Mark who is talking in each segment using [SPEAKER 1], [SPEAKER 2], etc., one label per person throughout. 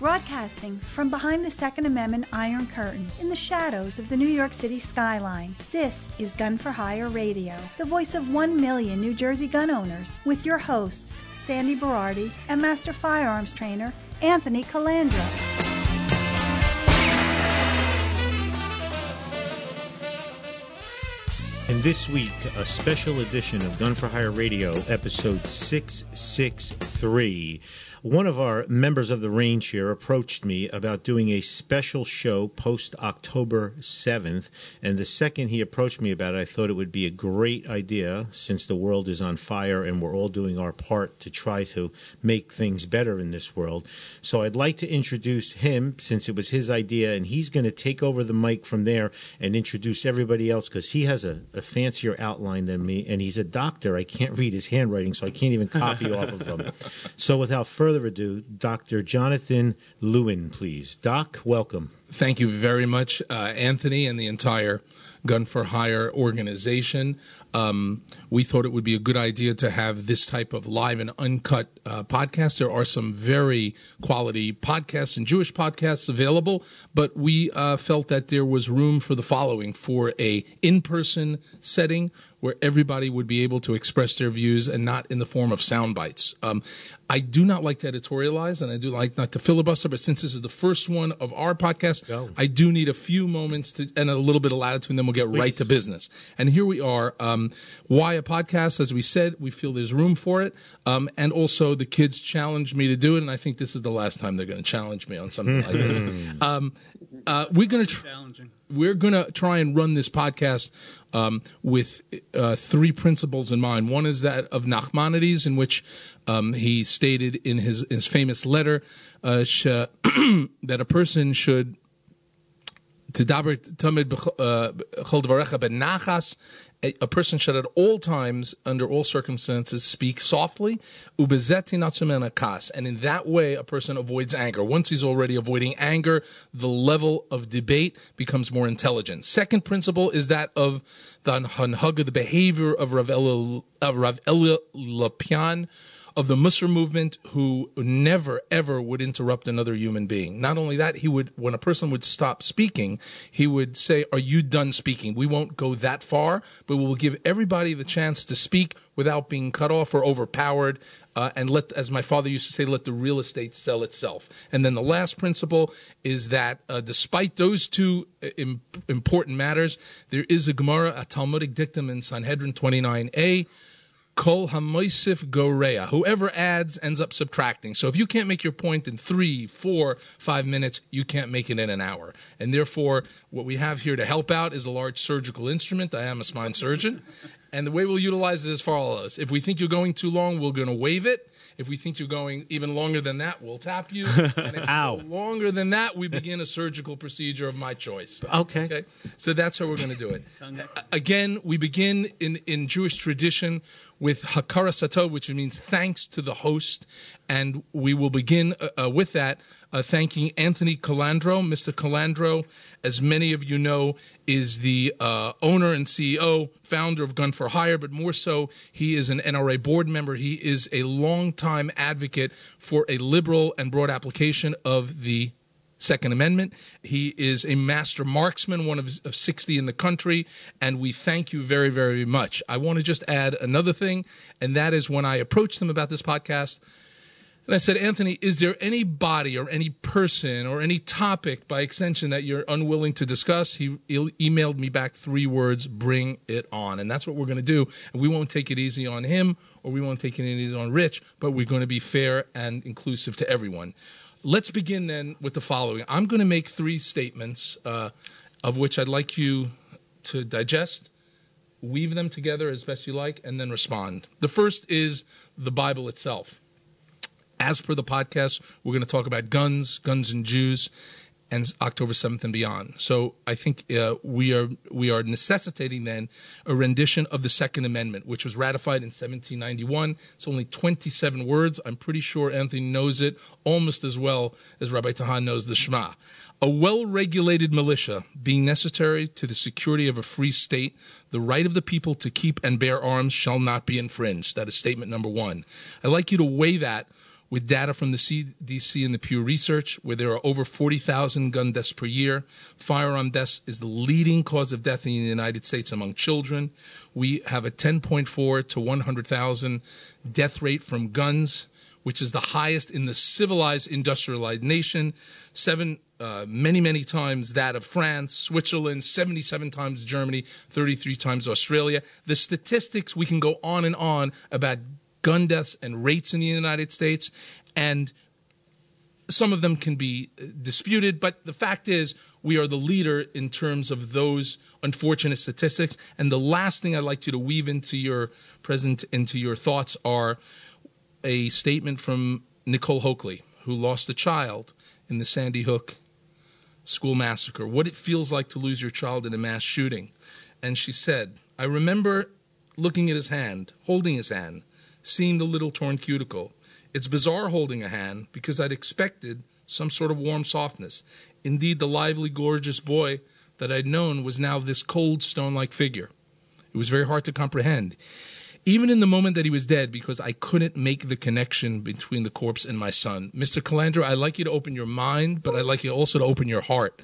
[SPEAKER 1] Broadcasting from behind the Second Amendment Iron Curtain in the shadows of the New York City skyline, this is Gun for Hire Radio, the voice of one million New Jersey gun owners, with your hosts, Sandy Berardi and Master Firearms Trainer Anthony Calandro.
[SPEAKER 2] And this week, a special edition of Gun for Hire Radio, episode 663 one of our members of the range here approached me about doing a special show post October 7th. And the second he approached me about it, I thought it would be a great idea since the world is on fire and we're all doing our part to try to make things better in this world. So I'd like to introduce him since it was his idea, and he's going to take over the mic from there and introduce everybody else because he has a, a fancier outline than me, and he's a doctor. I can't read his handwriting, so I can't even copy off of him. So without further further ado, Dr. Jonathan Lewin, please. Doc, welcome.
[SPEAKER 3] Thank you very much, uh, Anthony, and the entire Gun for Hire organization. Um, we thought it would be a good idea to have this type of live and uncut uh, podcast. There are some very quality podcasts and Jewish podcasts available, but we uh, felt that there was room for the following for a in-person setting where everybody would be able to express their views and not in the form of sound bites. Um, I do not like to editorialize and I do like not to filibuster, but since this is the first one of our podcast, Go. I do need a few moments to, and a little bit of latitude, and then we'll get Please. right to business. And here we are. Um, why a podcast? As we said, we feel there's room for it. Um, and also, the kids challenged me to do it, and I think this is the last time they're going to challenge me on something like this. Um, uh, we're going to. Tr- challenging we're going to try and run this podcast um, with uh, three principles in mind. One is that of Nachmanides, in which um, he stated in his, his famous letter uh, sh- that a person should to daber tamid uh, chol dvarecha benachas a, person should at all times, under all circumstances, speak softly, ubezeti kas, and in that way, a person avoids anger. Once he's already avoiding anger, the level of debate becomes more intelligent. Second principle is that of the hanhaga, the behavior of Rav Elia, Rav Elia Lopian, of the Musar movement who never ever would interrupt another human being. Not only that, he would when a person would stop speaking, he would say, "Are you done speaking?" We won't go that far, but we will give everybody the chance to speak without being cut off or overpowered. Uh, and let, as my father used to say, let the real estate sell itself. And then the last principle is that uh, despite those two uh, Im- important matters, there is a Gemara, a Talmudic dictum in Sanhedrin 29a Kol hamoisif gorea. Whoever adds ends up subtracting. So if you can't make your point in three, four, five minutes, you can't make it in an hour. And therefore, what we have here to help out is a large surgical instrument. I am a spine surgeon. And the way we'll utilize it is as follows. If we think you're going too long, we're going to wave it. If we think you're going even longer than that, we'll tap you. And if
[SPEAKER 2] Ow.
[SPEAKER 3] longer than that, we begin a surgical procedure of my choice.
[SPEAKER 2] Okay.
[SPEAKER 3] Okay. So that's how we're going to do it. Again, we begin in, in Jewish tradition with Hakaras Hatov, which means thanks to the host. And we will begin uh, uh, with that, uh, thanking Anthony Calandro. Mr. Calandro, as many of you know, is the uh, owner and CEO, founder of Gun for Hire, but more so, he is an NRA board member. He is a longtime advocate for a liberal and broad application of the Second Amendment. He is a master marksman, one of, of 60 in the country, and we thank you very, very much. I want to just add another thing, and that is when I approached him about this podcast, and I said, Anthony, is there any body or any person or any topic by extension that you're unwilling to discuss? He, emailed me back three words bring it on. And that's what we're going to do. And we won't take it easy on him or we won't take it easy on Rich, but we're going to be fair and inclusive to everyone. Let's begin then with the following. I'm going to make three statements, uh, of which I'd like you to digest, weave them together as best you like, and then respond. The first is the Bible itself. As per the podcast, we're going to talk about guns, guns and Jews, and October 7th and beyond. So I think uh, we are we are necessitating then a rendition of the Second Amendment, which was ratified in 1791. It's only 27 words. I'm pretty sure Anthony knows it almost as well as Rabbi Tahan knows the Shema. A well regulated militia being necessary to the security of a free state, the right of the people to keep and bear arms shall not be infringed. That is statement number one. I'd like you to weigh that with data from the CDC and the Pew Research, where there are over 40,000 gun deaths per year. Firearm deaths is the leading cause of death in the United States among children. We have a 10.4 to 100,000 death rate from guns, which is the highest in the civilized, industrialized nation. Seven, uh, many, many times that of France, Switzerland, 77 times Germany, 33 times Australia. The statistics, we can go on and on about gun deaths and rates in the United States, and some of them can be uh, disputed, but the fact is we are the leader in terms of those unfortunate statistics. And the last thing I'd like you to weave into your present into your thoughts are a statement from Nicole Hockley, who lost a child in the Sandy Hook school massacre, what it feels like to lose your child in a mass shooting. And she said, I remember looking at his hand, holding his hand, seeing a little torn cuticle. It's bizarre holding a hand because I'd expected some sort of warm softness. Indeed, the lively, gorgeous boy that I'd known was now this cold, stone like figure. It was very hard to comprehend. Even in the moment that he was dead, because I couldn't make the connection between the corpse and my son. Mr. Calandro, I'd like you to open your mind, but I'd like you also to open your heart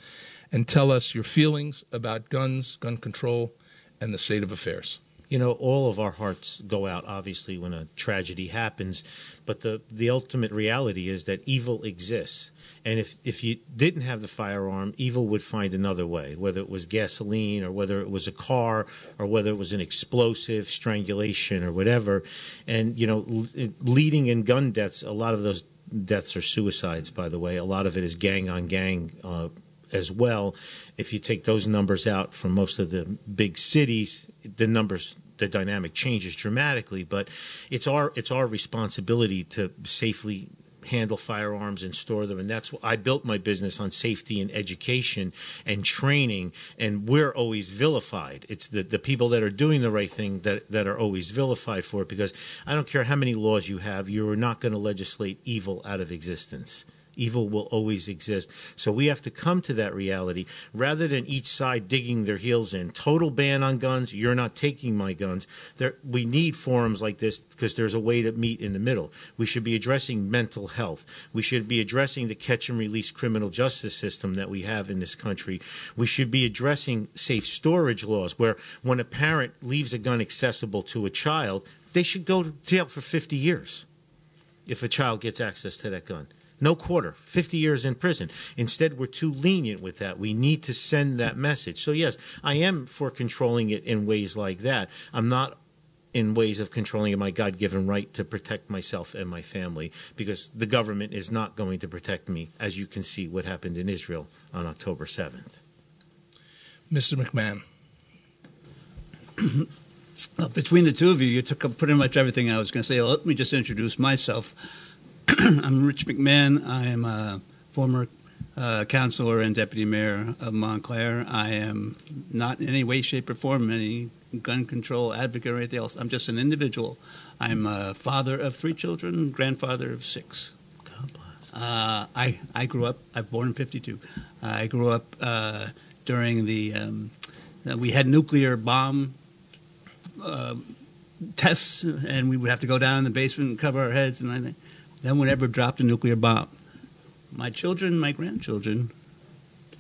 [SPEAKER 3] and tell us your feelings about guns, gun control, and the state of affairs
[SPEAKER 2] you know, all of our hearts go out, obviously, when a tragedy happens. But the, the ultimate reality is that evil exists. And if, if you didn't have the firearm, evil would find another way, whether it was gasoline or whether it was a car or whether it was an explosive, strangulation or whatever. And, you know, leading in gun deaths, a lot of those deaths are suicides, by the way. A lot of it is gang on gang uh, as well. If you take those numbers out from most of the big cities, the numbers the dynamic changes dramatically. But it's our it's our responsibility to safely handle firearms and store them and that's what I built my business on safety and education and training and we're always vilified it's the, the people that are doing the right thing that, that are always vilified for it because I don't care how many laws you have you're not going to legislate evil out of existence Evil will always exist. So we have to come to that reality rather than each side digging their heels in. Total ban on guns. You're not taking my guns. There, we need forums like this because there's a way to meet in the middle. We should be addressing mental health. We should be addressing the catch and release criminal justice system that we have in this country. We should be addressing safe storage laws where when a parent leaves a gun accessible to a child, they should go to jail for 50 years if a child gets access to that gun. No quarter, 50 years in prison. Instead, we're too lenient with that. We need to send that message. So, yes, I am for controlling it in ways like that. I'm not in ways of controlling my God given right to protect myself and my family because the government is not going to protect me, as you can see what happened in Israel on October 7th.
[SPEAKER 3] Mr. McMahon.
[SPEAKER 4] between the two of you, you took up pretty much everything I was going to say. Let me just introduce myself. I'm Rich McMahon. I am a former uh, councilor and deputy mayor of Montclair. I am not in any way, shape, or form any gun control advocate or anything else. I'm just an individual. I'm a father of three children, grandfather of six.
[SPEAKER 2] God bless.
[SPEAKER 4] Uh, I I grew up. I was born in '52. I grew up uh, during the. Um, we had nuclear bomb uh, tests, and we would have to go down in the basement and cover our heads and everything then would ever drop a nuclear bomb. My children, my grandchildren,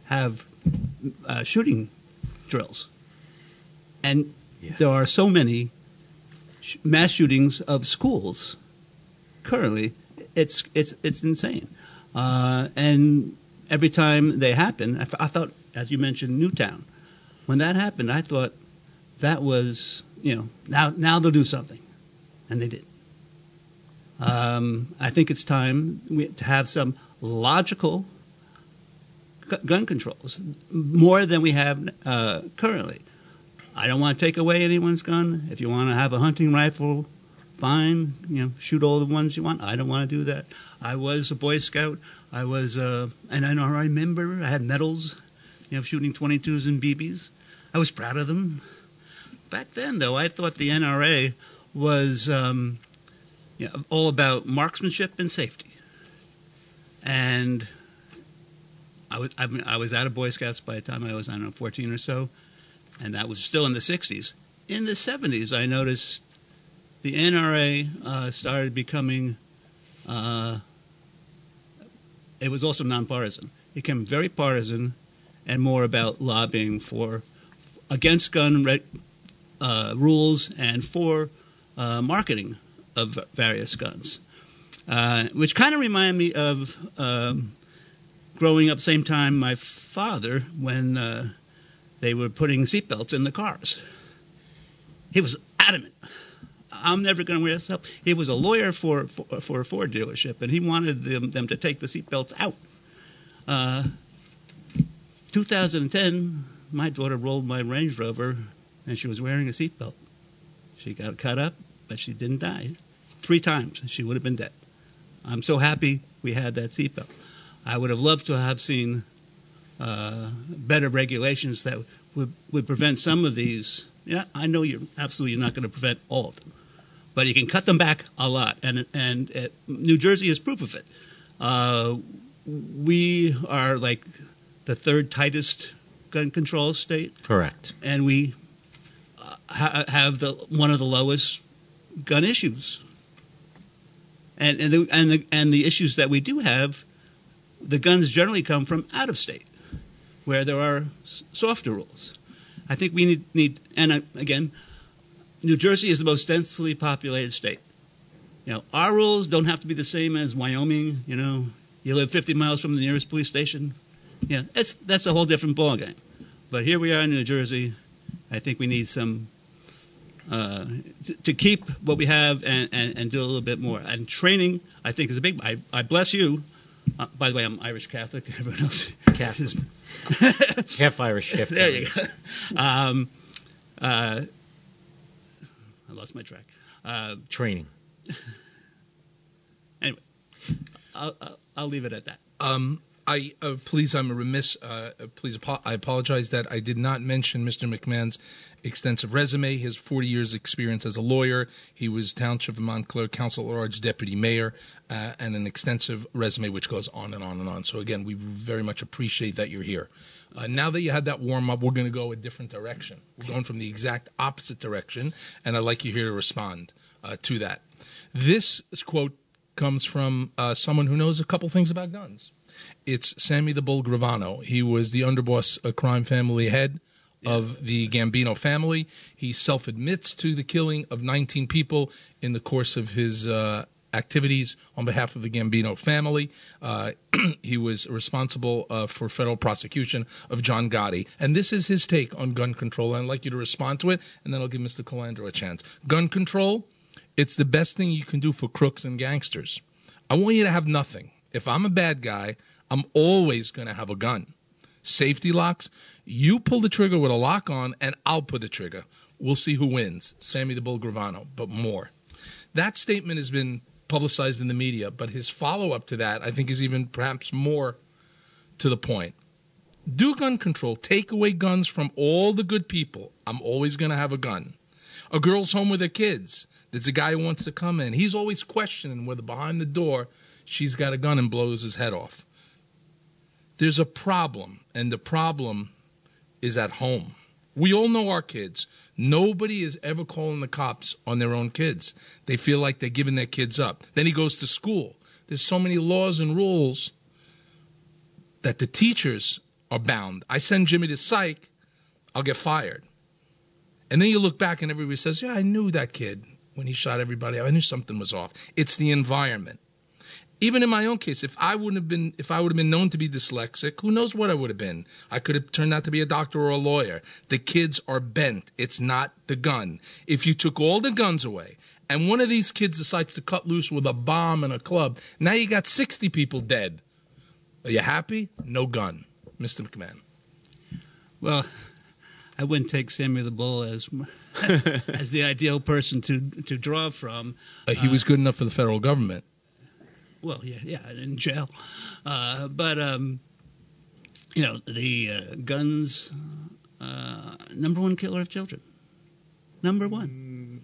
[SPEAKER 4] have uh, shooting drills, and there are so many sh- mass shootings of schools currently. It's it's it's insane, uh, and every time they happen, I, f- I thought, as you mentioned, Newtown. When that happened, I thought that was you know now now they'll do something, and they did. Um, I think it's time we, to have some logical gun controls, more than we have uh, currently. I don't want to take away anyone's gun. If you want to have a hunting rifle, fine. You know, shoot all the ones you want. I don't want to do that. I was a Boy Scout. I was, uh, and I remember I had medals, you know, shooting 22s and BBs. I was proud of them. Back then, though, I thought the NRA was um, you know, all about marksmanship and safety. And I was I, mean, I was out of Boy Scouts by the time I was I don't know 14 or so, and that was still in the 60s. In the 70s, I noticed the NRA uh, started becoming uh, it was also nonpartisan. It became very partisan and more about lobbying for against gun uh, rules and for uh, marketing of various guns, uh, which kind of reminded me of um, growing up same time my father when uh, they were putting seatbelts in the cars. He was adamant. I'm never going to wear a seatbelt. He was a lawyer for, for, for a Ford dealership, and he wanted them, them to take the seatbelts out. Uh, 2010, my daughter rolled my Range Rover, and she was wearing a seatbelt. She got cut up, but she didn't die. Three times, she would have been dead. I'm so happy we had that seatbelt. I would have loved to have seen uh, better regulations that would, would prevent some of these. Yeah, I know you're absolutely not going to prevent all of them, but you can cut them back a lot, and and uh, New Jersey is proof of it. Uh, we are like the third tightest gun control state,
[SPEAKER 2] Correct.
[SPEAKER 4] and we uh, ha- have the one of the lowest gun issues. And and the, and the and the issues that we do have, the guns generally come from out of state, where there are softer rules. I think we need need and uh, again, New Jersey is the most densely populated state. You know, our rules don't have to be the same as Wyoming. You know, you live 50 miles from the nearest police station. Yeah, that's that's a whole different ballgame. But here we are in New Jersey. I think we need some uh, to, to keep what we have and, and, and do a little bit more. And training, I think, is a big. I, I bless you. Uh, by the way, I'm Irish Catholic. Everyone else,
[SPEAKER 2] Catholic. Half Irish, half
[SPEAKER 4] there you go. Um, uh, I lost my track. Uh,
[SPEAKER 2] Training.
[SPEAKER 4] anyway, I'll, I'll, I'll leave it at that.
[SPEAKER 3] Um, I uh, please, I'm remiss. Uh, please, I apologize that I did not mention Mr. McMahon's extensive resume. His 40 years' experience as a lawyer. He was Township of Montclair Council Large Deputy Mayor, uh, and an extensive resume which goes on and on and on. So again, we very much appreciate that you're here. Uh, now that you had that warm up, we're going to go a different direction. We're going from the exact opposite direction, and I'd like you here to respond uh, to that. This quote comes from uh, someone who knows a couple things about guns. It's Sammy the Bull Gravano. He was the underboss, a crime family head of the Gambino family. He self admits to the killing of 19 people in the course of his uh, activities on behalf of the Gambino family. Uh, he was responsible uh, for federal prosecution of John Gotti. And this is his take on gun control. I'd like you to respond to it, and then I'll give Mr. Calandro a chance. Gun control, it's the best thing you can do for crooks and gangsters. I want you to have nothing. If I'm a bad guy, I'm always going to have a gun. Safety locks, you pull the trigger with a lock on, and I'll pull the trigger. We'll see who wins, Sammy the Bull Gravano, but more. That statement has been publicized in the media, but his follow up to that, I think, is even perhaps more to the point. Do gun control, take away guns from all the good people. I'm always going to have a gun. A girl's home with her kids. There's a guy who wants to come in. He's always questioning whether behind the door she's got a gun and blows his head off. There's a problem, and the problem is at home. We all know our kids. Nobody is ever calling the cops on their own kids. They feel like they're giving their kids up. Then he goes to school. There's so many laws and rules that the teachers are bound. I send Jimmy to psych, I'll get fired. And then you look back and everybody says, Yeah, I knew that kid when he shot everybody. I knew something was off. It's the environment. Even in my own case, if I wouldn't have been if I would have been known to be dyslexic, who knows what I would have been? I could have turned out to be a doctor or a lawyer. The kids are bent. It's not the gun. If you took all the guns away and one of these kids decides to cut loose with a bomb and a club, now you got 60 people dead. Are you happy? No gun. Mr. McMahon.
[SPEAKER 4] Well, I wouldn't take Sammy the Bull as as the ideal person to to draw from.
[SPEAKER 3] Uh, he was good enough for the federal government.
[SPEAKER 4] Well, yeah, yeah, in jail. Uh, but um, you know, the uh, guns, uh, number one killer of children, number one.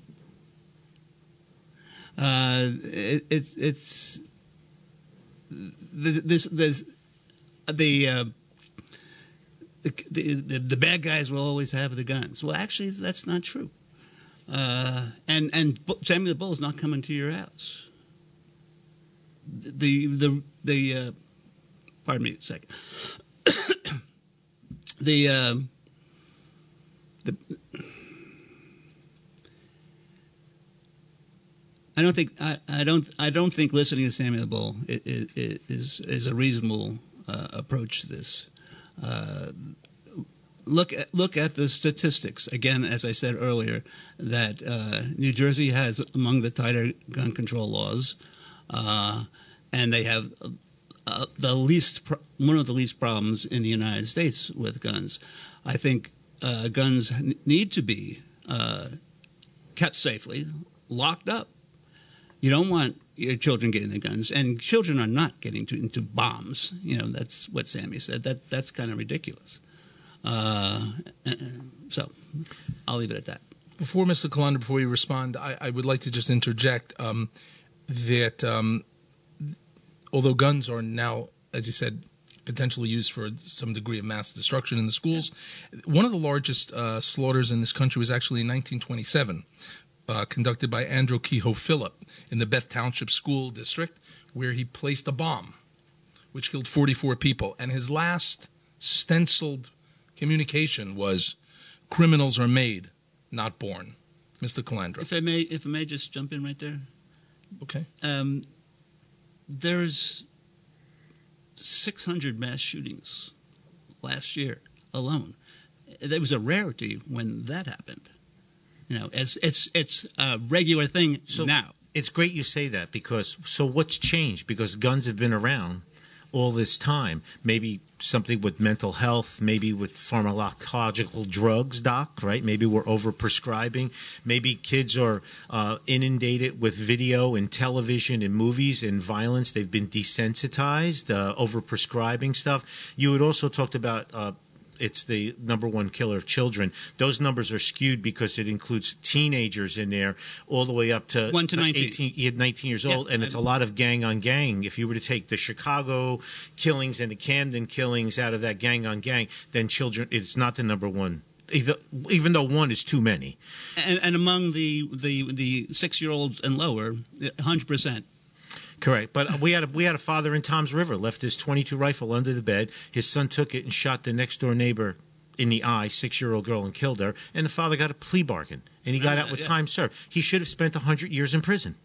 [SPEAKER 4] Uh, it, it's it's this this the. Uh, the, the, the, the bad guys will always have the guns. Well, actually, that's not true. Uh, and and Sammy the Bull is not coming to your house. The the the uh, pardon me a second. the uh, the I don't think I, I don't I don't think listening to Samuel Bull is is, is a reasonable uh, approach to this. Uh, look at look at the statistics again. As I said earlier, that uh, New Jersey has among the tighter gun control laws, uh, and they have uh, the least pro- one of the least problems in the United States with guns. I think uh, guns need to be kept safely, locked up you don't want your children getting the guns, and children are not getting to, into bombs. You know, that's what Sammy said. That that's kind of ridiculous. Uh, so, I'll leave it at that.
[SPEAKER 3] Before Mr. Calandro, before you respond, I, I, would like to just interject um, that um, although guns are now, as you said, potentially used for some degree of mass destruction in the schools. One of the largest uh, slaughters in this country was actually in 1927 uh, conducted by Andrew Kehoe Phillip in the Bath Township School District, where he placed a bomb, which killed 44 people. And his last stenciled communication was criminals are made, not born. Mr. Calandro.
[SPEAKER 4] If I may, if I may just jump in right there.
[SPEAKER 3] Okay.
[SPEAKER 4] Um, there's 600 mass shootings last year alone. It was a rarity when that happened. You know, it's it's it's a regular thing so now.
[SPEAKER 2] It's great you say that because so what's changed? Because guns have been around all this time. Maybe something with mental health, maybe with pharmacological drugs, doc, right? Maybe we're overprescribing. Maybe kids are uh, inundated with video and television and movies and violence. They've been desensitized, uh, overprescribing stuff. You had also talked about uh, it's the number one killer of children. Those numbers are skewed because it includes teenagers in there, all the way up to
[SPEAKER 4] one to uh, nineteen.
[SPEAKER 2] 18, had 19 years old, yeah, and it's a lot of gang on gang. If you were to take the Chicago killings and the Camden killings out of that gang on gang, then children, it's not the number one even though one is too many.
[SPEAKER 4] And, and among the the, the six year olds and lower, hundred percent
[SPEAKER 2] Correct, but we had a, we had a father in Toms River left his 22 rifle under the bed. His son took it and shot the next door neighbor in the eye, six year old girl, and killed her. And the father got a plea bargain, and he got out with yeah. time served. He should have spent 100 years in prison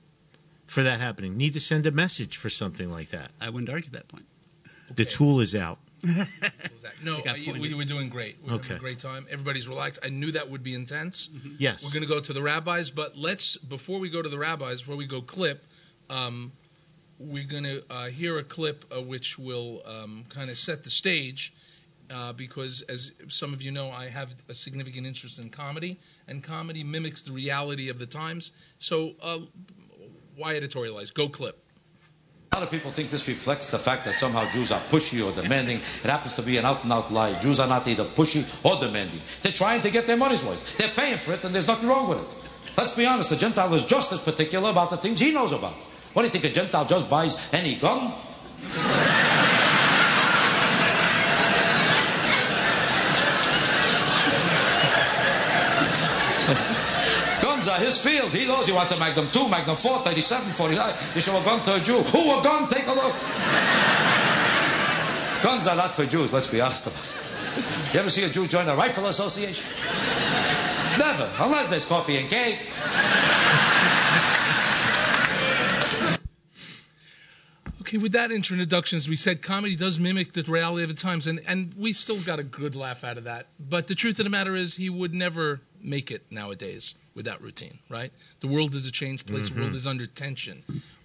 [SPEAKER 2] for that happening. Need to send a message for something like that.
[SPEAKER 4] I wouldn't argue that point.
[SPEAKER 2] Okay. The tool is out.
[SPEAKER 3] no, we, are doing great. We're okay. having a great time. Everybody's relaxed. I knew that would be intense.
[SPEAKER 2] Mm-hmm. Yes.
[SPEAKER 3] We're going to go to the rabbis, but let's, before we go to the rabbis, before we go clip, um, we're going to uh, hear a clip uh, which will um, kind of set the stage. Uh, because, as some of you know, I have a significant interest in comedy, and comedy mimics the reality of the times. So, uh, why editorialize? Go clip.
[SPEAKER 5] A lot of people think this reflects the fact that somehow Jews are pushy or demanding. It happens to be an out and out lie. Jews are not either pushy or demanding. They're trying to get their money's worth. They're paying for it, and there's nothing wrong with it. Let's be honest, the Gentile is just as particular about the things he knows about. What do you think a Gentile just buys any gun? Guns are his field. He knows he wants a Magnum 2, Magnum 4, 37, 49. You show a gun to a Jew. Who a gun? Take a look. Guns are not for Jews, let's be honest about it. You ever see a Jew join a rifle association? Never, unless there's coffee and cake.
[SPEAKER 3] Okay, with that introduction, as we said, comedy does mimic the reality of the times, and, and we still got a good laugh out of that. But the truth of the matter is, he would never make it nowadays with that routine, right? The world is a changed place. Mm-hmm. The world mm-hmm. is under tension.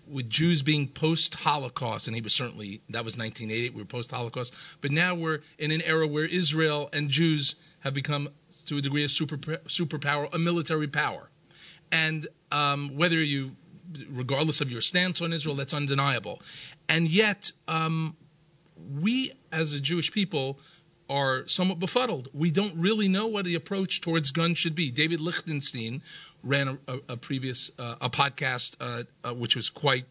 [SPEAKER 3] With Jews being post Holocaust, and he was certainly, that was 1988, we were post Holocaust. But now we're in an era where Israel and Jews have become, to a degree, a super, superpower, a military power. And um, whether you regardless of your stance on Israel, that's undeniable. And yet, um, we as a Jewish people are somewhat befuddled. We don't really know what the approach towards guns should be. David Lichtenstein ran a, a, previous uh, a podcast uh, uh, which was quite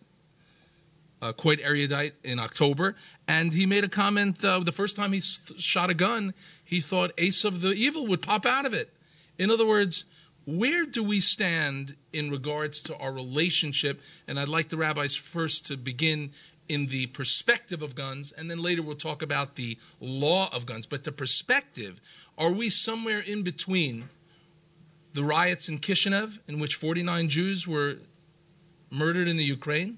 [SPEAKER 3] uh, quite erudite in October, and he made a comment uh, the first time he shot a gun, he thought Ace of the Evil would pop out of it. In other words, where do we stand in regards to our relationship? And I'd like the rabbis first to begin in the perspective of guns, and then later we'll talk about the law of guns. But the perspective, are we somewhere in between the riots in Kishinev, in which 49 Jews were murdered in the Ukraine,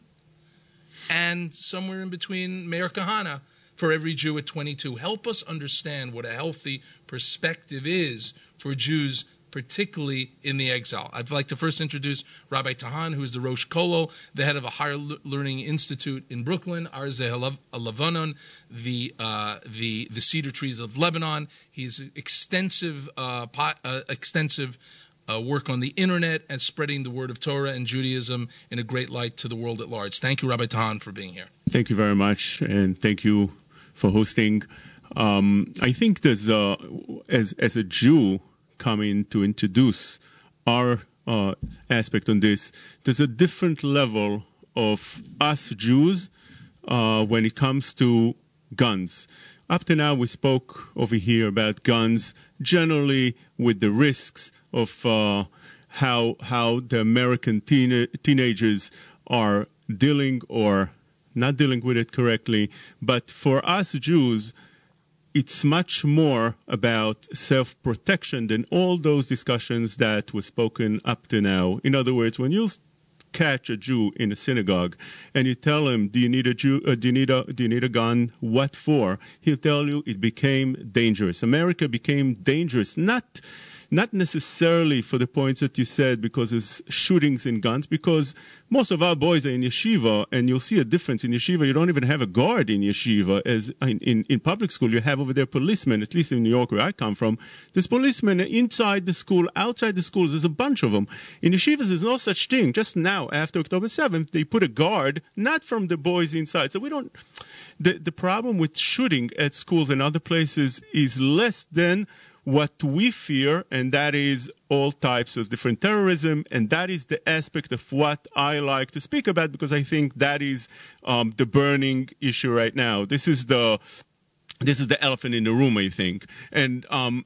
[SPEAKER 3] and somewhere in between Meir Kahana for every Jew at 22? Help us understand what a healthy perspective is for Jews particularly in the exile. I'd like to first introduce Rabbi Tahan, who is the Rosh Kollel, the head of a higher learning institute in Brooklyn, Arzeh Levanon, the, uh, the, the cedar trees of Lebanon. He's extensive, uh, pot, uh, extensive uh, work on the internet and spreading the word of Torah and Judaism in a great light to the world at large. Thank you, Rabbi Tahan, for being here.
[SPEAKER 6] Thank you very much, and thank you for hosting. Um, I think there's, as as a Jew, coming to introduce our uh, aspect on this, there's a different level of us Jews uh, when it comes to guns. Up to now, we spoke over here about guns generally with the risks of uh, how how the American teen- teenagers are dealing or not dealing with it correctly. But for us Jews, it's much more about self protection than all those discussions that were spoken up to now. In other words, when you catch a Jew in a synagogue and you tell him, "Do you need a Jew? Uh, do you need a Do you need a gun? What for?" He'll tell you it became dangerous. America became dangerous, not not necessarily for the points that you said because there's shootings and guns, because most of our boys are in yeshiva, and you'll see a difference in yeshiva. You don't even have a guard in yeshiva, as in, in, in public school, you have over there policemen, at least in New York, where I come from. There's policemen inside the school, outside the schools, there's a bunch of them. In yeshivas, there's no such thing. Just now, after October 7th, they put a guard, not from the boys inside. So we don't. The, the problem with shooting at schools and other places is less than what we fear, and that is all types of different terrorism. And that is the aspect of what I like to speak about because I think that is um, the burning issue right now. This is the this is the elephant in the room, I think. And um,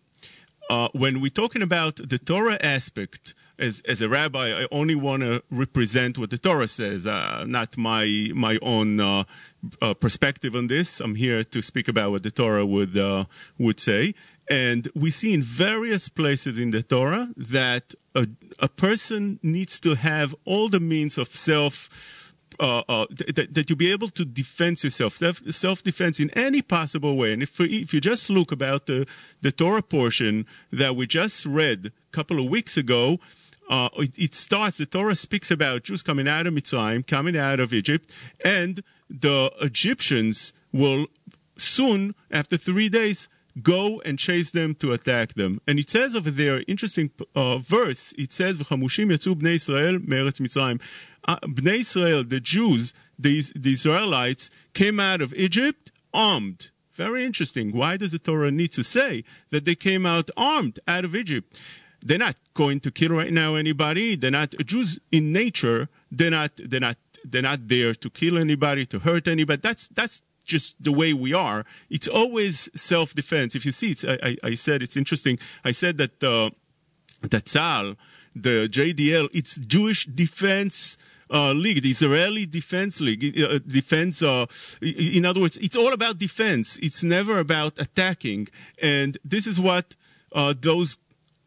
[SPEAKER 6] uh, when we're talking about the Torah aspect, as as a rabbi, I only want to represent what the Torah says, uh, not my my own uh, uh, perspective on this. I'm here to speak about what the Torah would uh, would say. And we see in various places in the Torah that a, a person needs to have all the means of self. Uh, uh, that, that you be able to defend yourself, self defense in any possible way. And if, if you just look about the, the Torah portion that we just read a couple of weeks ago, uh, it, it, starts, the Torah speaks about Jews coming out of Mitzrayim, coming out of Egypt, and the Egyptians will soon, after three days, go and chase them to attack them. And it says over there, interesting uh, verse, it says, "V'chamushim yatzu bnei Israel me'eretz Mitzrayim." Uh, bnei Israel, the Jews, the, the Israelites, came out of Egypt armed. Very interesting. Why does the Torah need to say that they came out armed out of Egypt? They're not going to kill right now anybody. They're not Jews in nature. They're not. They're not. They're not there to kill anybody, to hurt anybody. That's that's just the way we are. It's always self defense. If you see, it's, I, I, I, said it's interesting. I said that uh, that Tzahal, the JDL, it's Jewish Defense. Uh, league, the Israeli Defense League, uh, defense. Uh, in other words, it's all about defense. It's never about attacking, and this is what uh, those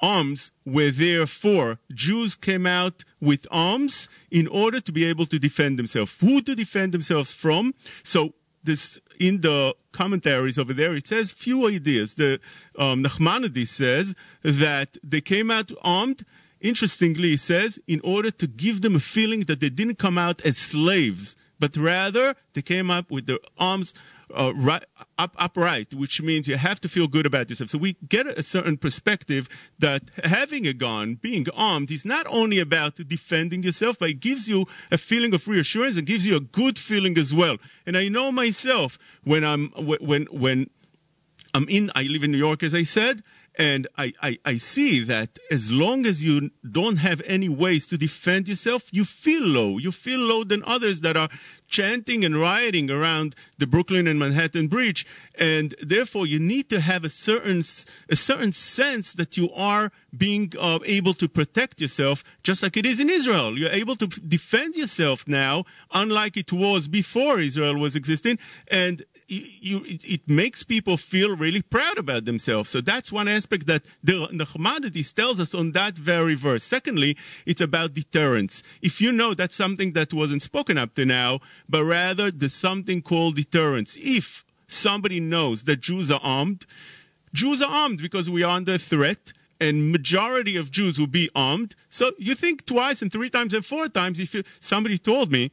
[SPEAKER 6] arms were there for. Jews came out with arms in order to be able to defend themselves. Who to defend themselves from? So this in the commentaries over there, it says few ideas. The um, Nachmanides says that they came out armed. Interestingly, he says in order to give them a feeling that they didn't come out as slaves, but rather they came up with their arms uh, right, up, upright, which means you have to feel good about yourself. So we get a certain perspective that having a gun, being armed, is not only about defending yourself, but it gives you a feeling of reassurance and gives you a good feeling as well. And I know myself when I'm when when I'm in, I live in New York, as I said, and I, I, I, see that as long as you don't have any ways to defend yourself, you feel low. You feel low than others that are chanting and rioting around the Brooklyn and Manhattan Bridge, and therefore you need to have a certain a certain sense that you are being uh, able to protect yourself, just like it is in Israel. You're able to defend yourself now, unlike it was before Israel was existing, and you, it, it, makes people feel really proud about themselves. So that's one aspect that the, Nachmanides tells us on that very verse. Secondly, it's about deterrence. If you know that's something that wasn't spoken up to now, but rather there's something called deterrence. If somebody knows that Jews are armed, Jews are armed because we are under threat and majority of Jews will be armed. So you think twice and three times and four times if you, somebody told me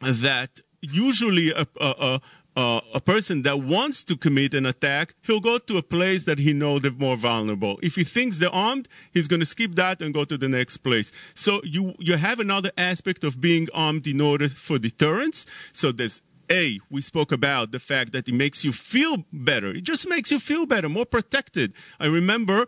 [SPEAKER 6] that usually a, a, uh, a person that wants to commit an attack, he'll go to a place that he knows they're more vulnerable. If he thinks they're armed, he's going to skip that and go to the next place. So you you have another aspect of being armed in order for deterrence. So there's a, we spoke about the fact that it makes you feel better. It just makes you feel better, more protected. I remember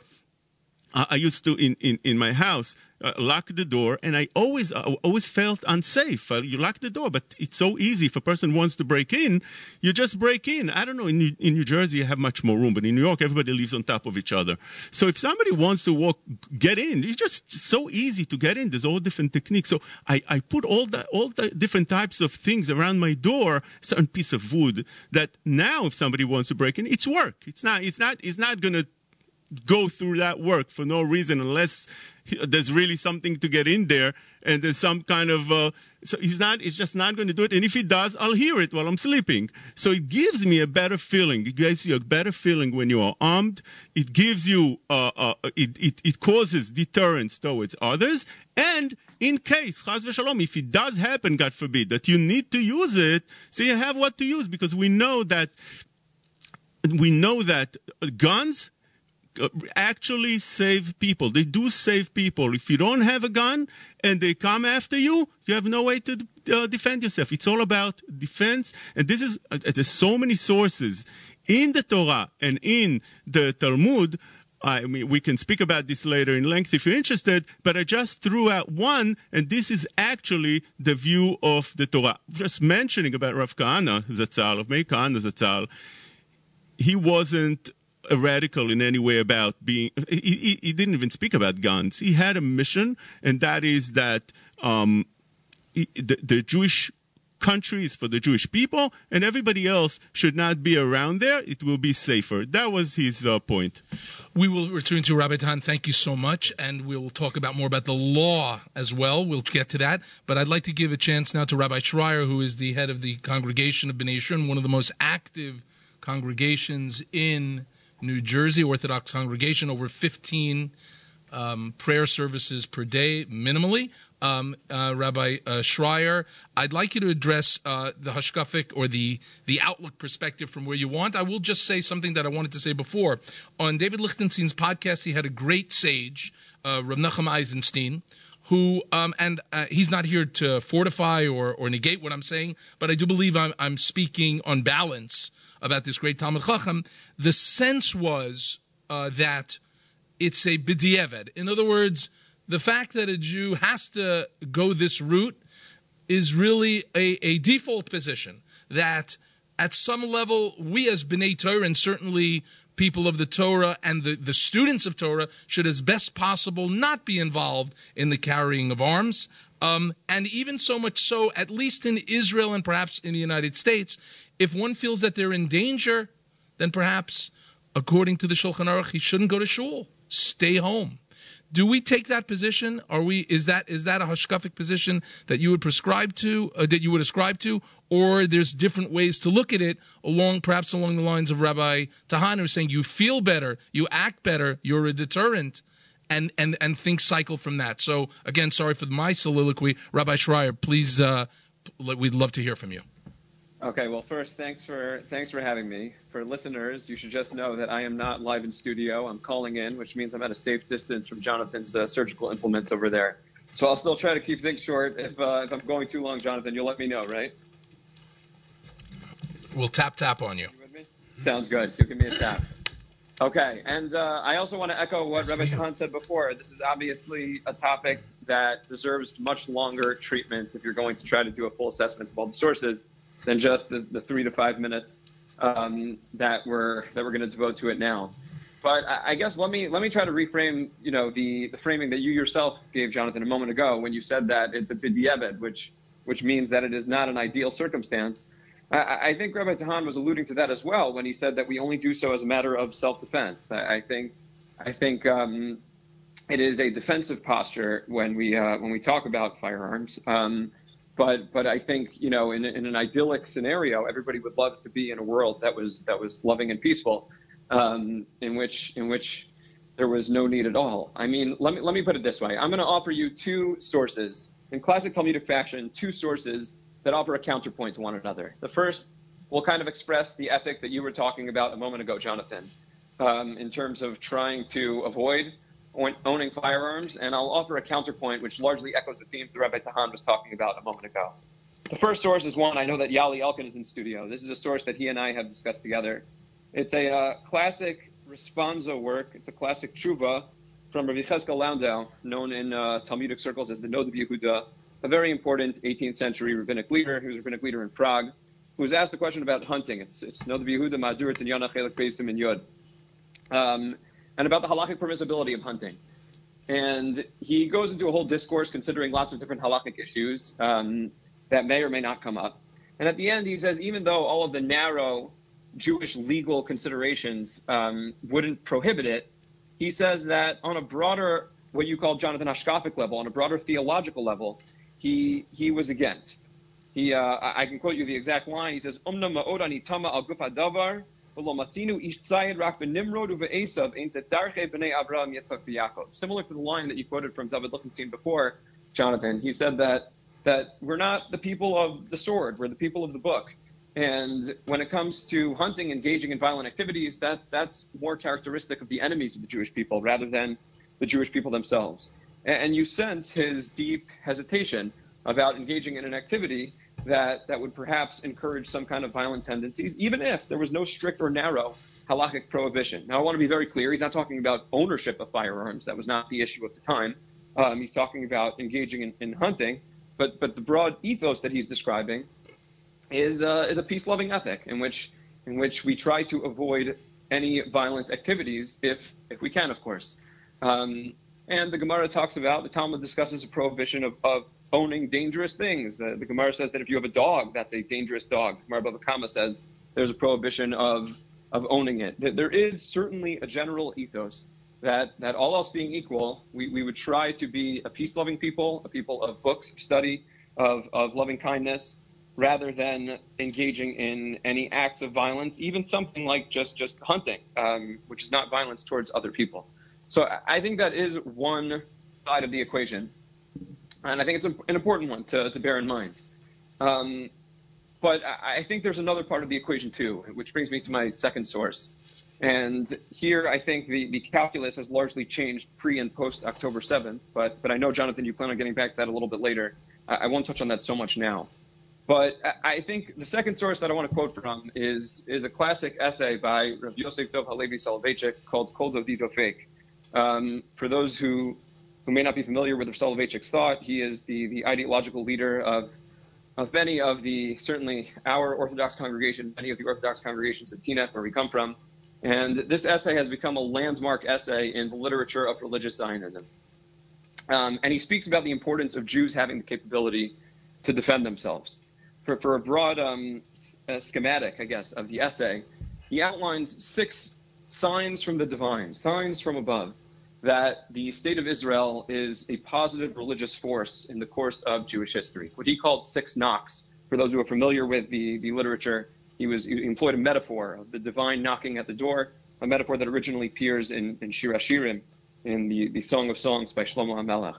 [SPEAKER 6] I used to in, in, in my house uh, lock the door, and I always uh, always felt unsafe. Uh, you lock the door, but it's so easy. If a person wants to break in, you just break in. I don't know. In New, in New Jersey, you have much more room, but in New York, everybody lives on top of each other. So if somebody wants to walk, get in, it's just so easy to get in. There's all different techniques. So I, I put all the all the different types of things around my door, certain piece of wood that now, if somebody wants to break in, it's work. It's not. It's not. It's not to go through that work for no reason unless there's really something to get in there and there's some kind of uh, so he's not he's just not going to do it. And if he does i'll hear it while i'm sleeping. So it gives me a better feeling. It gives you a better feeling when you are armed. It gives you uh, uh, it, it, it causes deterrence towards others. And in case, chas v'shalom, if it does happen, God forbid, that you need to use it, so you have what to use because we know that we know that guns actually save people. They do save people. If you don't have a gun and they come after you, you have no way to uh, defend yourself. It's all about defense. And this is, uh, there's so many sources in the Torah and in the Talmud. I mean, we can speak about this later in length if you're interested, but I just threw out one, and this is actually the view of the Torah. Just mentioning about Rav Kahana Zatzal, of Meir Kahana Zatzal, he wasn't radical in any way about being. He, he, he, didn't even speak about guns. He had a mission, and that is that um, he, the, the Jewish country is for the Jewish people, and everybody else should not be around there. It will be safer. That was his uh, point.
[SPEAKER 3] We will return to Rabbi Tahan. Thank you so much, and we'll talk about more about the law as well. We'll get to that, but I'd like to give a chance now to Rabbi Schreier, who is the head of the congregation of Bnei Yeshurun, one of the most active congregations in New Jersey Orthodox congregation, over 15 um, prayer services per day minimally. Um, uh, Rabbi uh, Schreier, I'd like you to address uh, the hashkafic or the the outlook perspective from where you want. I will just say something that I wanted to say before. On David Lichtenstein's podcast, he had a great sage, uh, Rav Nachum Eisenstein, who um, and uh, he's not here to fortify or, or negate what I'm saying, but I do believe I'm, I'm speaking on balance about this great Talmud Chacham, the sense was uh, that it's a b'diavad. In other words, the fact that a Jew has to go this route is really a, a default position. That at some level, we as B'nai Torah, and certainly people of the Torah and the, the students of Torah, should as best possible not be involved in the carrying of arms. Um, and even so much so, at least in Israel and perhaps in the United States, if one feels that they're in danger, then perhaps, according to the Shulchan Aruch, he shouldn't go to shul. Stay home. Do we take that position? Are we? Is that is that a hashkafic position that you would prescribe to, uh, that you would ascribe to, or there's different ways to look at it, along perhaps along the lines of Rabbi Tahan, who's saying you feel better, you act better, you're a deterrent, and and and think cycle from that. So again, sorry for my soliloquy, Rabbi Schreier. Please, uh, we'd love to hear from you.
[SPEAKER 7] Okay, well, first, thanks for thanks for having me. For listeners, you should just know that I am not live in studio. I'm calling in, which means I'm at a safe distance from Jonathan's uh, surgical implements over there. So I'll still try to keep things short. If uh, if I'm going too long, Jonathan, you'll let me know, right?
[SPEAKER 3] We'll tap tap on you.
[SPEAKER 7] you Sounds good. You give me a tap. Okay, and uh, I also want to echo what Rabbi Khan said before. This is obviously a topic that deserves much longer treatment if you're going to try to do a full assessment of all the sources than just the, the three to five minutes um, that we're that we're going to devote to it now. But I, I guess let me let me try to reframe, you know, the, the framing that you yourself gave, Jonathan, a moment ago when you said that it's a b'di'eved, which which means that it is not an ideal circumstance. I, I think Rabbi Tahan was alluding to that as well when he said that we only do so as a matter of self-defense. I, I think I think um, it is a defensive posture when we uh, when we talk about firearms. Um, but but I think you know in, in an idyllic scenario, everybody would love to be in a world that was that was loving and peaceful, um, in which in which there was no need at all. I mean, let me let me put it this way: I'm going to offer you two sources in classic Talmudic fashion, two sources that offer a counterpoint to one another. The first will kind of express the ethic that you were talking about a moment ago, Jonathan, um, in terms of trying to avoid owning firearms, and I'll offer a counterpoint which largely echoes the themes the Rabbi Tahan was talking about a moment ago. The first source is one I know that Yali Elkin is in studio. This is a source that he and I have discussed together. It's a uh, classic responsa work. It's a classic tshuva from Rabbi Cheskel Landau, known in uh, Talmudic circles as the Noda B'Yehuda, a very important 18th century rabbinic leader. He was a rabbinic leader in Prague, who was asked a question about hunting. It's, it's Noda B'Yehuda, Madurat, and Yana Chelik Besim and Yod. Um, and about the halachic permissibility of hunting. And he goes into a whole discourse considering lots of different halachic issues um, that may or may not come up. And at the end, he says, even though all of the narrow Jewish legal considerations um, wouldn't prohibit it, he says that on a broader, what you call Jonathan Hashkafic level, on a broader theological level, he he was against. He, uh, I can quote you the exact line. He says, "Umna ma'od tama al davar Similar to the line that you quoted from David Lichtenstein before, Jonathan, he said that that we're not the people of the sword, we're the people of the book. And when it comes to hunting, engaging in violent activities, that's that's more characteristic of the enemies of the Jewish people rather than the Jewish people themselves. And, and you sense his deep hesitation about engaging in an activity that, that would perhaps encourage some kind of violent tendencies, even if there was no strict or narrow halachic prohibition. Now, I want to be very clear. He's not talking about ownership of firearms. That was not the issue at the time. Um, he's talking about engaging in, in, hunting. But, but the broad ethos that he's describing is, uh, is a peace-loving ethic in which, in which we try to avoid any violent activities if, if we can, of course. Um, and the Gemara talks about, the Talmud discusses a prohibition of, of owning dangerous things. The, the, Gemara says that if you have a dog, that's a dangerous dog. Gemara Bava Kama says there's a prohibition of, of owning it. There is certainly a general ethos that, that all else being equal, we, we would try to be a peace-loving people, a people of books, study, of, of loving kindness, rather than engaging in any acts of violence, even something like just, just hunting, um, which is not violence towards other people. So I think that is one side of the equation, and I think it's an important one to, to bear in mind. Um, but I think there's another part of the equation too, which brings me to my second source. And here, I think the, the calculus has largely changed pre and post October 7th. But but I know, Jonathan, you plan on getting back to that a little bit later. I, I won't touch on that so much now. But I think the second source that I want to quote from is is a classic essay by Rav Yosef Dov Halevi Soloveitchik called Kol Dodi Dofek. Um, for those who, who may not be familiar with Soloveitchik's thought, he is the, the ideological leader of, of many of the, certainly our Orthodox congregation, many of the Orthodox congregations at Teaneck, where we come from. And this essay has become a landmark essay in the literature of religious Zionism. Um, and he speaks about the importance of Jews having the capability to defend themselves. For, for a broad um, schematic, I guess, of the essay, he outlines six signs from the divine, signs from above, that the state of Israel is a positive religious force in the course of Jewish history. What he called six knocks. For those who are familiar with the, the literature, he was he employed a metaphor of the divine knocking at the door, a metaphor that originally appears in, in Shir Hashirim, in the, the Song of Songs by Shlomo HaMelech.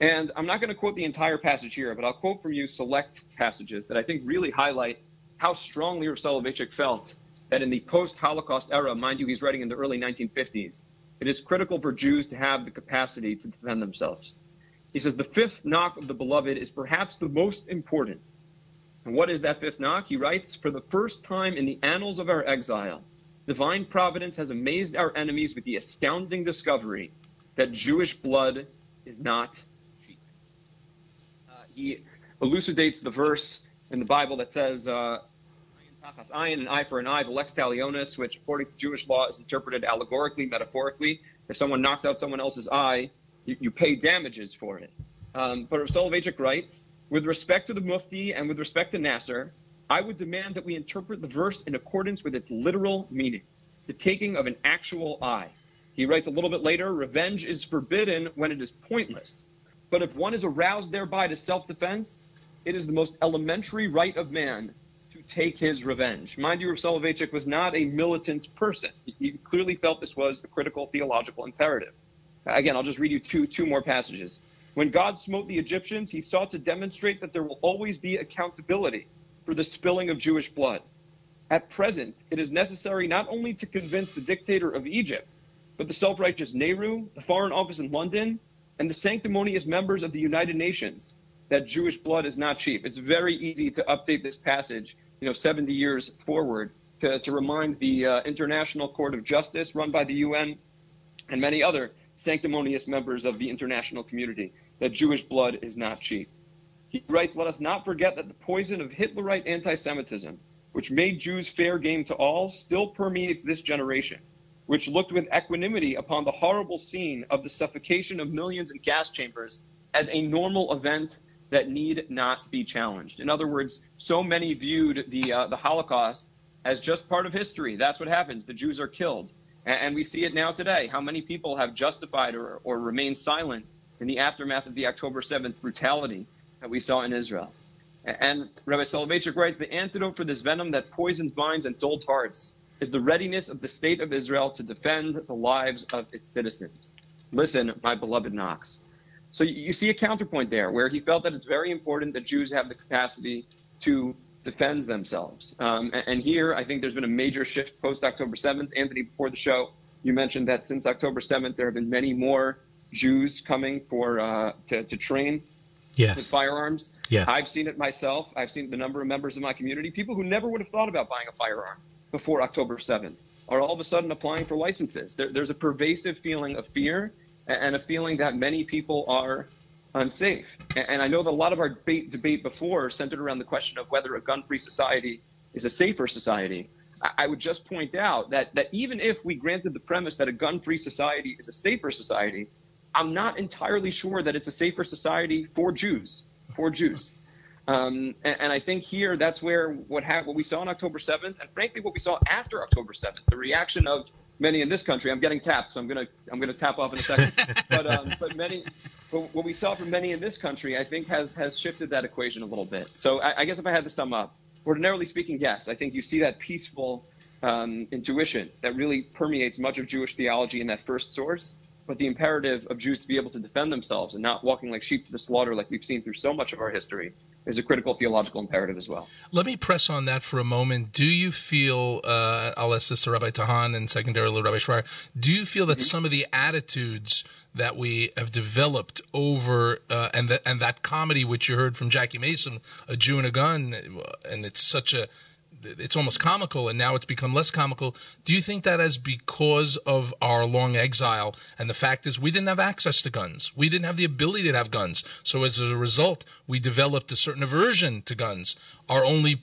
[SPEAKER 7] And I'm not going to quote the entire passage here, but I'll quote from you select passages that I think really highlight how strongly Soloveitchik felt that in the post-Holocaust era, mind you, he's writing in the early 1950s, it is critical for Jews to have the capacity to defend themselves. He says the fifth knock of the beloved is perhaps the most important. And what is that fifth knock? He writes, for the first time in the annals of our exile, divine providence has amazed our enemies with the astounding discovery that Jewish blood is not cheap he elucidates the verse in the Bible that says, uh, "Ayin, an eye for an eye, the lex talionis," which according to Jewish law is interpreted allegorically, metaphorically. If someone knocks out someone else's eye, you, you pay damages for it. Um, but Rav Soloveitchik writes, with respect to the Mufti and with respect to Nasser, I would demand that we interpret the verse in accordance with its literal meaning, the taking of an actual eye. He writes a little bit later, revenge is forbidden when it is pointless. But if one is aroused thereby to self-defense, it is the most elementary right of man take his revenge. Mind you, Soloveitchik was not a militant person. He clearly felt this was a critical theological imperative. Again, I'll just read you two, two more passages. When God smote the Egyptians, he sought to demonstrate that there will always be accountability for the spilling of Jewish blood. At present, it is necessary not only to convince the dictator of Egypt, but the self righteous Nehru, the Foreign Office in London, and the sanctimonious members of the United Nations that Jewish blood is not cheap. It's very easy to update this passage, you know, 70 years forward to, to remind the uh, International Court of Justice run by the UN and many other sanctimonious members of the international community that Jewish blood is not cheap. He writes, Let us not forget that the poison of Hitlerite anti Semitism, which made Jews fair game to all, still permeates this generation, which looked with equanimity upon the horrible scene of the suffocation of millions in gas chambers as a normal event that need not be challenged. In other words, so many viewed the, uh, the Holocaust as just part of history. That's what happens. The Jews are killed. And, and we see it now today. How many people have justified or, or remained silent in the aftermath of the October 7th brutality that we saw in Israel. And Rabbi Soloveitchik writes, the antidote for this venom that poisons minds and dulls hearts is the readiness of the state of Israel to defend the lives of its citizens. Listen, my beloved knocks. So you see a counterpoint there where he felt that it's very important that Jews have the capacity to defend themselves. Um, and, here, I think there's been a major shift post October 7th. Anthony, before the show, you mentioned that since October 7th, there have been many more Jews coming for uh, to, to train
[SPEAKER 2] yes.
[SPEAKER 7] with firearms.
[SPEAKER 2] Yes.
[SPEAKER 7] I've seen it myself. I've seen the number of members of my community, people who never would have thought about buying a firearm before October 7th, are all of a sudden applying for licenses. There, there's a pervasive feeling of fear and a feeling that many people are unsafe. And I know that a lot of our debate, debate before centered around the question of whether a gun-free society is a safer society. I would just point out that, that even if we granted the premise that a gun-free society is a safer society, I'm not entirely sure that it's a safer society for Jews, for Jews. Um, and, and, I think here that's where what, ha- what we saw on October 7th, and frankly what we saw after October 7th, the reaction of many in this country. I'm getting tapped, so I'm gonna I'm gonna tap off in a second. but um, but many, but what we saw from many in this country, I think has has shifted that equation a little bit. So I, I guess if I had to sum up, ordinarily speaking, yes, I think you see that peaceful um, intuition that really permeates much of Jewish theology in that first source but the imperative of Jews to be able to defend themselves and not walking like sheep to the slaughter, like we've seen through so much of our history, is a critical theological imperative as well.
[SPEAKER 3] Let me press on that for a moment. Do you feel, uh, I'll ask this to Rabbi Tahan and secondarily Rabbi Schreier, do you feel that mm-hmm. some of the attitudes that we have developed over, uh, and, that, and that comedy which you heard from Jackie Mason, A Jew and a Gun, and it's such a it's almost comical and now it's become less comical. Do you think that is because of our long exile and the fact is we didn't have access to guns. We didn't have the ability to have guns. So as a result, we developed a certain aversion to guns. Our only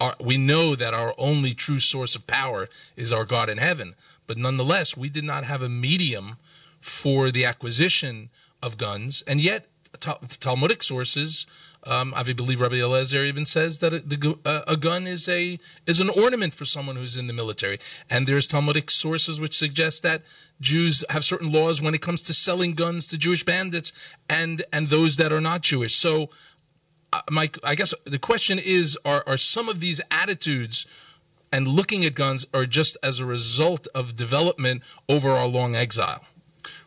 [SPEAKER 3] our, we know that our only true source of power is our God in heaven. But nonetheless, we did not have a medium for the acquisition of guns. And yet, Talmudic sources um, I believe Rabbi Eliezer even says that a, the, uh, a, gun is a is an ornament for someone who's in the military. And there's Talmudic sources which suggest that Jews have certain laws when it comes to selling guns to Jewish bandits and and those that are not Jewish. So, uh, Mike, I guess the question is: Are are some of these attitudes? And looking at guns are just as a result of development over our long exile.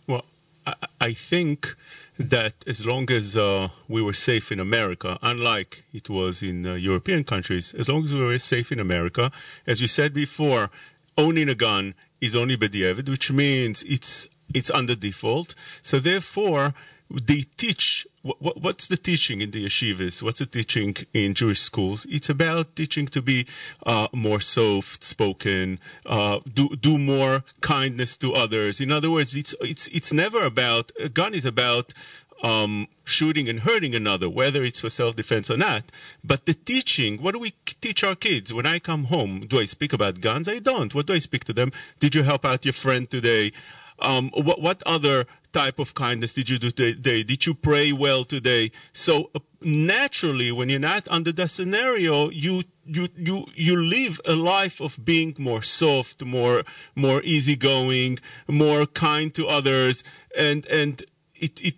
[SPEAKER 6] Well, I, I think that as long as uh, we were safe in America, unlike it was in uh, European countries, as long as we were safe in America, as you said before, owning a gun is only b'diavad, which means it's it's under default. So therefore, they teach what, what's the teaching in the yeshivas? What's the teaching in Jewish schools? It's about teaching to be uh, more soft spoken, uh, do do more kindness to others. In other words, it's it's it's never about a gun is about um, shooting and hurting another, whether it's for self defense or not. But the teaching, what do we teach our kids? When I come home, do I speak about guns? I don't. What do I speak to them? Did you help out your friend today? Um, what, what other type of kindness did you do today? Did you pray well today? So uh, naturally, when you're not under that scenario, you you you you live a life of being more soft, more more easygoing, more kind to others, and and it it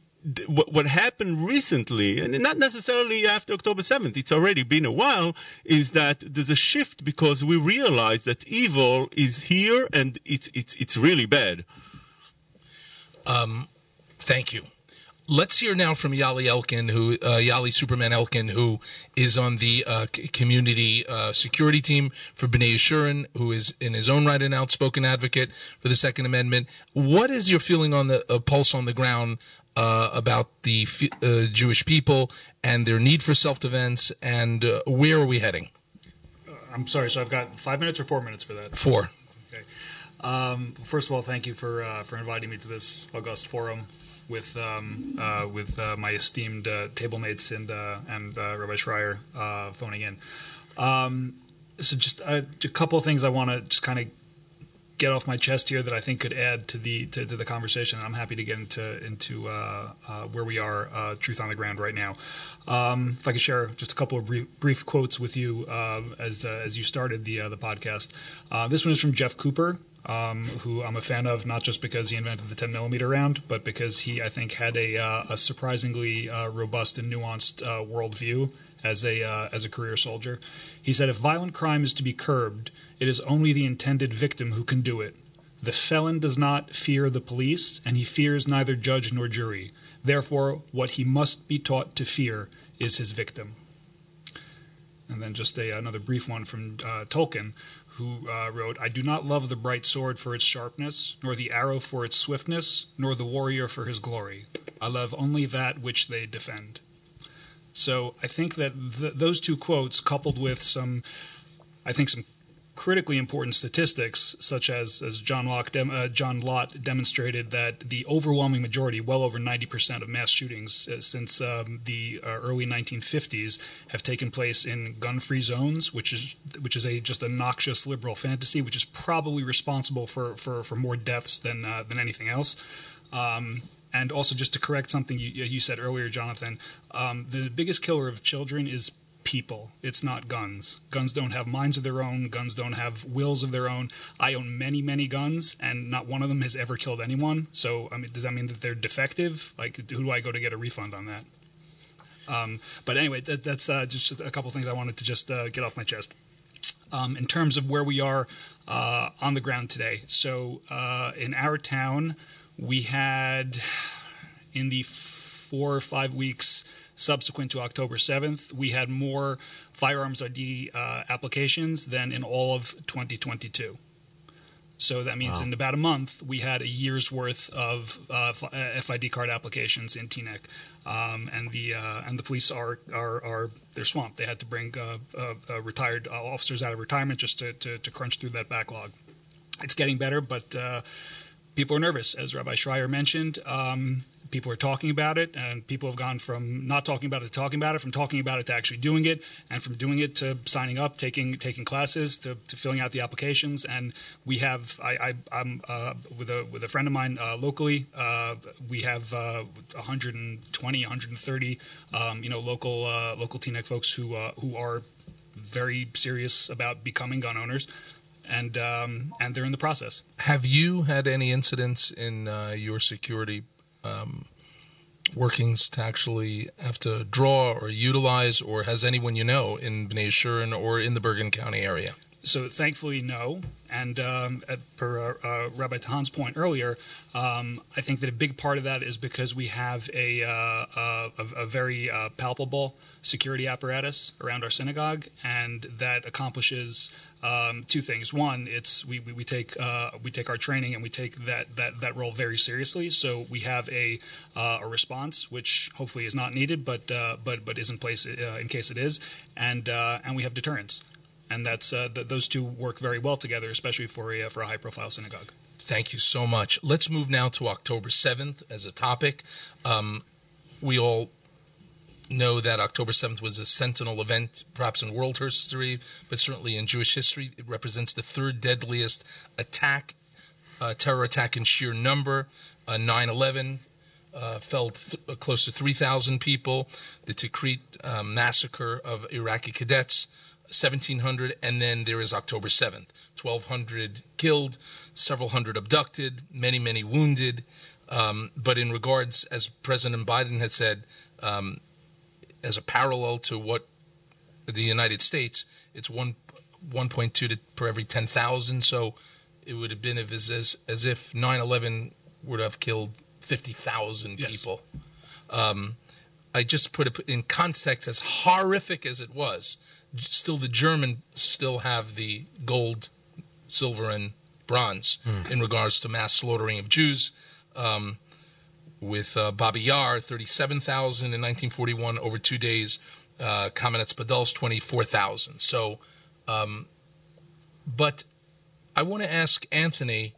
[SPEAKER 6] what, what happened recently, and not necessarily after October 7th, it's already been a while, is that there's a shift because we realize that evil is here and it's, it's, it's really bad.
[SPEAKER 3] Um, thank you. Let's hear now from Yali Elkin, who uh, Yali Superman Elkin, who is on the uh, community uh, security team for B'nai Yeshurun, who is in his own right an outspoken advocate for the Second Amendment. What is your feeling on the uh, pulse on the ground uh, about the uh, Jewish people and their need for self defense, and uh, where are we heading?
[SPEAKER 8] Uh, I'm sorry, so I've got five minutes or four minutes for that?
[SPEAKER 3] Four.
[SPEAKER 8] Um, first of all, thank you for uh, for inviting me to this august forum with um, uh, with my esteemed table mates and and Rabbi Schreier phoning in. Um, so just a couple of things I want to just kind of get off my chest here that I think could add to the to, to the conversation. I'm happy to get into into uh, uh, where we are, uh, truth on the ground right now. Um, if I could share just a couple of brief, brief quotes with you uh, as uh, as you started the uh, the podcast. this one is from Jeff Cooper. Um, who I'm a fan of, not just because he invented the 10 millimeter round, but because he, I think, had a, a surprisingly robust and nuanced worldview as a as a career soldier. He said, "If violent crime is to be curbed, it is only the intended victim who can do it. The felon does not fear the police, and he fears neither judge nor jury. Therefore, what he must be taught to fear is his victim. And then just a, another brief one from uh, Tolkien, who uh, wrote, I do not love the bright sword for its sharpness, nor the arrow for its swiftness, nor the warrior for his glory. I love only that which they defend. So I think that th- those two quotes, coupled with some, I think, some critically important statistics, such as as John Locke, uh, John Lott demonstrated that the overwhelming majority, well over 90% of mass shootings uh, since um, the uh, early 1950s, have taken place in gun-free zones, which is which is a just a noxious liberal fantasy, which is probably responsible for for, for more deaths than uh, than anything else. Um, and also, just to correct something you, you said earlier, Jonathan, um, the biggest killer of children is people. It's not guns. Guns don't have minds of their own. Guns don't have wills of their own. I own many, many guns, and not one of them has ever killed anyone. So, I mean, does that mean that they're defective? Like, who do I go to get a refund on that? Um, but anyway, that, that's uh, just a couple things I wanted to just uh, get off my chest. Um, in terms of where we are uh, on the ground today. So, uh, in our town, we had in the four or five weeks subsequent to October 7th, we had more firearms ID uh, applications than in all of 2022. So that means wow. in about a month, we had a year's worth of uh, FID uh, card applications in Teaneck, um, and the uh, and the police are, are are they're swamped. They had to bring uh, uh, uh retired officers out of retirement just to, to, to crunch through that backlog. It's getting better, but people are nervous, as Rabbi Schreier mentioned. Um, people are talking about it, and people have gone from not talking about it to talking about it, from talking about it to actually doing it, and from doing it to signing up, taking taking classes, to, to filling out the applications. And we have, I, I am uh, with a with a friend of mine uh, locally. Uh, we have 120, uh, 130, um, you know, local uh, local Teaneck folks who uh, who are very serious about becoming gun owners and um, and they're in the process.
[SPEAKER 3] Have you had any incidents in uh, your security um, workings to actually have to draw or utilize, or has anyone you know in Bnei Yeshurun or in the Bergen County area?
[SPEAKER 8] So thankfully, no. And um, per uh, uh, Rabbi Tahan's point earlier, um, I think that a big part of that is because we have a, uh, a, a, very uh, palpable security apparatus around our synagogue, and that accomplishes um, two things. One, it's we, we, we take uh, we take our training and we take that, that, that role very seriously. So we have a uh, a response, which hopefully is not needed, but uh, but but is in place uh, in case it is, and uh, and we have deterrence, and that's uh, th- those two work very well together, especially for a for a high profile synagogue.
[SPEAKER 3] Thank you so much. Let's move now to October seventh as a topic. Um, we all know that October 7th was a sentinel event, perhaps in world history, but certainly in Jewish history. It represents the third deadliest attack, uh, terror attack in sheer number. 9 11 uh, felled th- uh, close to 3,000 people. The Tikrit um, massacre of Iraqi cadets, 1,700. And then there is October 7th, 1,200 killed, several hundred abducted, many, many wounded. Um, but in regards, as President Biden had said, um, as a parallel to what the United States, it's one 1.2 to, per every 10,000. So it would have been as, as, as if 9 11 would have killed 50,000
[SPEAKER 4] Yes.
[SPEAKER 3] people. Um, I just put it in context as horrific as it was. Still, the German still have the gold, silver, and bronze in regards to mass slaughtering of Jews. Um, with uh, Babi Yar, 37,000 in 1941 over two days. Uh, Kamenetz Podolsk, 24,000. So, um, but I want to ask Anthony,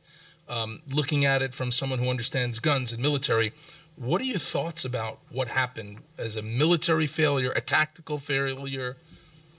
[SPEAKER 3] um, looking at it from someone who understands guns and military, what are your thoughts about what happened as a military failure, a tactical failure?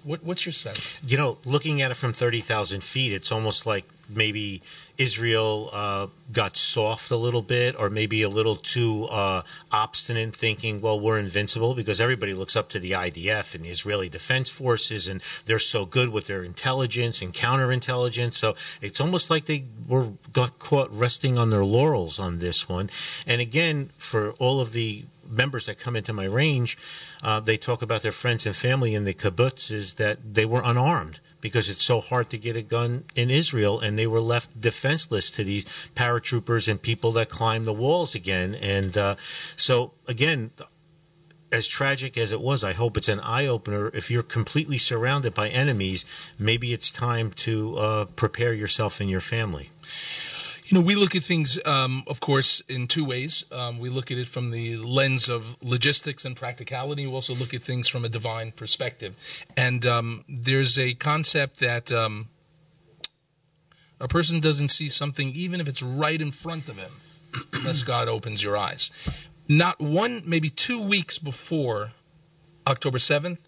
[SPEAKER 3] What, what's your sense?
[SPEAKER 2] You know, looking at it from 30,000 feet, it's almost like maybe Israel uh, got soft a little bit or maybe a little too uh, obstinate, thinking, well, we're invincible because everybody looks up to the IDF and the Israeli Defense Forces and they're so good with their intelligence and counterintelligence. So it's almost like they were got caught resting on their laurels on this one. And again, for all of the members that come into my range, uh, they talk about their friends and family in the kibbutz is that they were unarmed because it's so hard to get a gun in Israel, and they were left defenseless to these paratroopers and people that climb the walls again. And uh, so, again, as tragic as it was, I hope it's an eye opener. If you're completely surrounded by enemies, maybe it's time to uh, prepare yourself and your family.
[SPEAKER 3] You know, we look at things, um, of course, in two ways. Um, we look at it from the lens of logistics and practicality. We also look at things from a divine perspective. And um, there's a concept that um, a person doesn't see something, even if it's right in front of him, unless God opens your eyes. Not one, maybe two weeks before October 7th,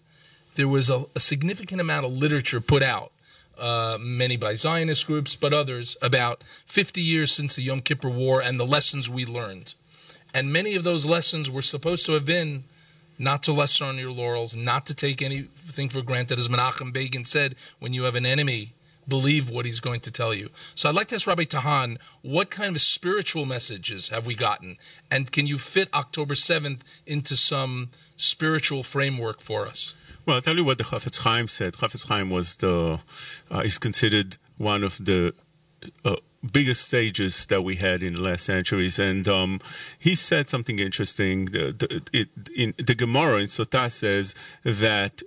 [SPEAKER 3] there was a, a significant amount of literature put out uh, many by Zionist groups, but others, about 50 years since the Yom Kippur War and the lessons we learned. And many of those lessons were supposed to have been not to rest on your laurels, not to take anything for granted. As Menachem Begin said, when you have an enemy, believe what he's going to tell you. So I'd like to ask Rabbi Tahan, what kind of spiritual messages have we gotten? And can you fit October 7th into some spiritual framework for us?
[SPEAKER 6] Well, I'll tell you what the Chafetz Chaim said. Chafetz Chaim was the uh, is considered one of the uh, biggest sages that we had in the last centuries, and um, he said something interesting. The, the, it, in the Gemara in Sotah says that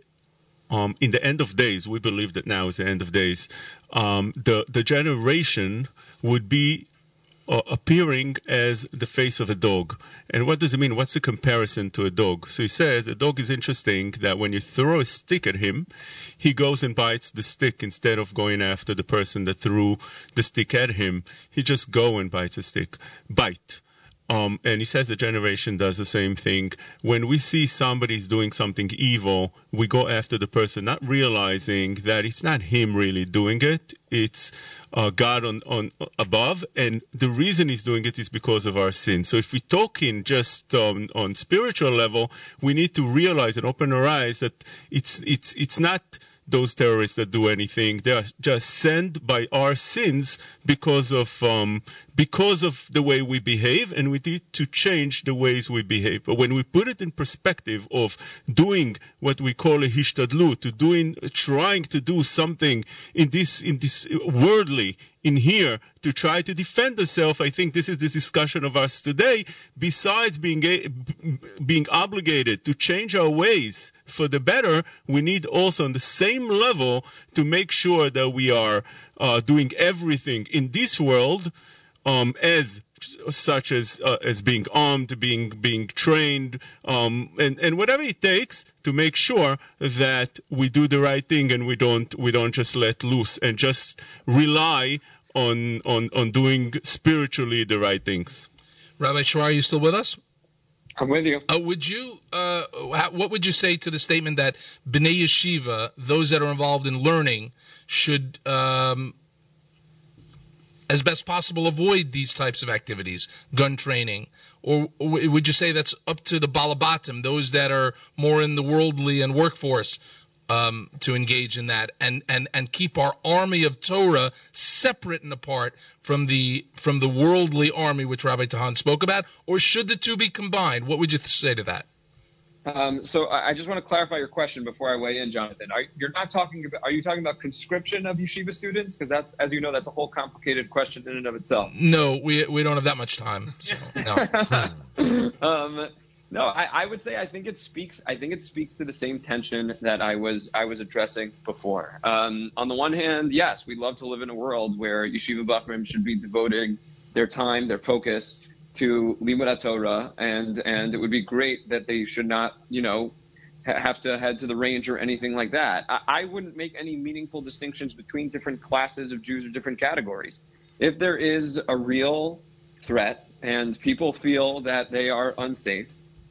[SPEAKER 6] um, in the end of days, we believe that now is the end of days. Um, the the generation would be appearing as the face of a dog. And what does it mean? What's the comparison to a dog? So he says a dog is interesting that when you throw a stick at him, he goes and bites the stick instead of going after the person that threw the stick at him. He just go and bites a stick. Bite. Um, and he says the generation does the same thing. When we see somebody's doing something evil, we go after the person, not realizing that it's not him really doing it. It's uh, God on, on above, and the reason he's doing it is because of our sin. So if we talk in just um, on spiritual level, we need to realize and open our eyes that it's it's it's not those terrorists that do anything. They are just sent by our sins because of um, because of the way we behave, and we need to change the ways we behave. But when we put it in perspective of doing what we call a hishtadlu, to doing, trying to do something in this in this worldly in here to try to defend ourselves. I think this is the discussion of us today. Besides being being obligated to change our ways for the better, we need also on the same level to make sure that we are uh, doing everything in this world um, as such as uh, as being armed, being being trained, um, and and whatever it takes to make sure that we do the right thing and we don't we don't just let loose and just rely on on on doing spiritually the right things.
[SPEAKER 3] Rabbi Schreier, are you still with us?
[SPEAKER 7] I'm with you.
[SPEAKER 3] Uh, would you? Uh, what would you say to the statement that bnei yeshiva, those that are involved in learning, should, um, as best possible, avoid these types of activities, gun training, or, would you say that's up to the balabatim, those that are more in the worldly and workforce? Um, to engage in that and, and, and keep our army of Torah separate and apart from the from the worldly army which Rabbi Tahan spoke about, or should the two be combined? What would you say to that?
[SPEAKER 7] Um, so I just want to clarify your question before I weigh in, Jonathan. Are, you're not talking about? Are you talking about conscription of yeshiva students? Because that's, as you know, that's a whole complicated question in and of itself.
[SPEAKER 3] No, we we don't have that much time. So,
[SPEAKER 7] no. um, no, I, I, would say I think it speaks. I think it speaks to the same tension that I was I was addressing before. Um, on the one hand, yes, we'd love to live in a world where yeshiva bachrim should be devoting their time, their focus to limud Torah, and and it would be great that they should not, you know, ha- have to head to the range or anything like that. I, I wouldn't make any meaningful distinctions between different classes of Jews or different categories. If there is a real threat and people feel that they are unsafe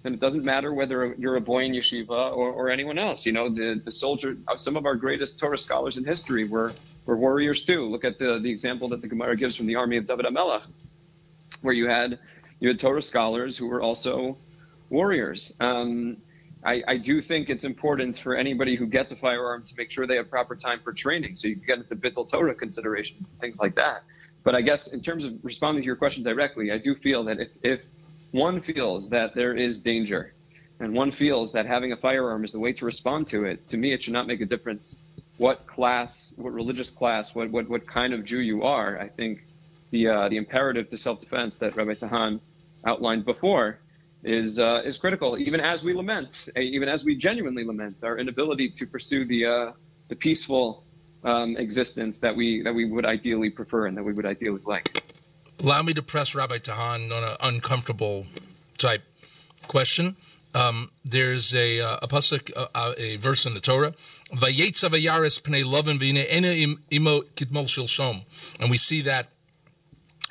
[SPEAKER 7] and it doesn't matter whether you're a boy in yeshiva or, or anyone else. You know, the, the soldier, some of our greatest Torah scholars in history were, were warriors too. Look at the, the example that the Gemara gives from the army of David HaMelech, where you had, you had Torah scholars who were also warriors. Um, I, I, do think it's important for anybody who gets a firearm to make sure they have proper time for training, so you get into bittul Torah considerations and things like that. But I guess in terms of responding to your question directly, I do feel that if, if one feels that there is danger and one feels that having a firearm is the way to respond to it, to me, it should not make a difference what class, what religious class, what, what, what kind of Jew you are. I think the, uh, the imperative to self-defense that Rabbi Tahan outlined before is, uh, is critical, even as we lament, eh, even as we genuinely lament our inability to pursue the, uh, the peaceful um, existence that we, that we would ideally prefer and that we would ideally like
[SPEAKER 3] allow me to press Rabbi Tahan on an uncomfortable type question. Um, there's a uh, a pasuk, uh, uh, a verse in the Torah, "Vayetza vayaris pnei lovin v'ine ena imo kitmol shilshom," and we see that.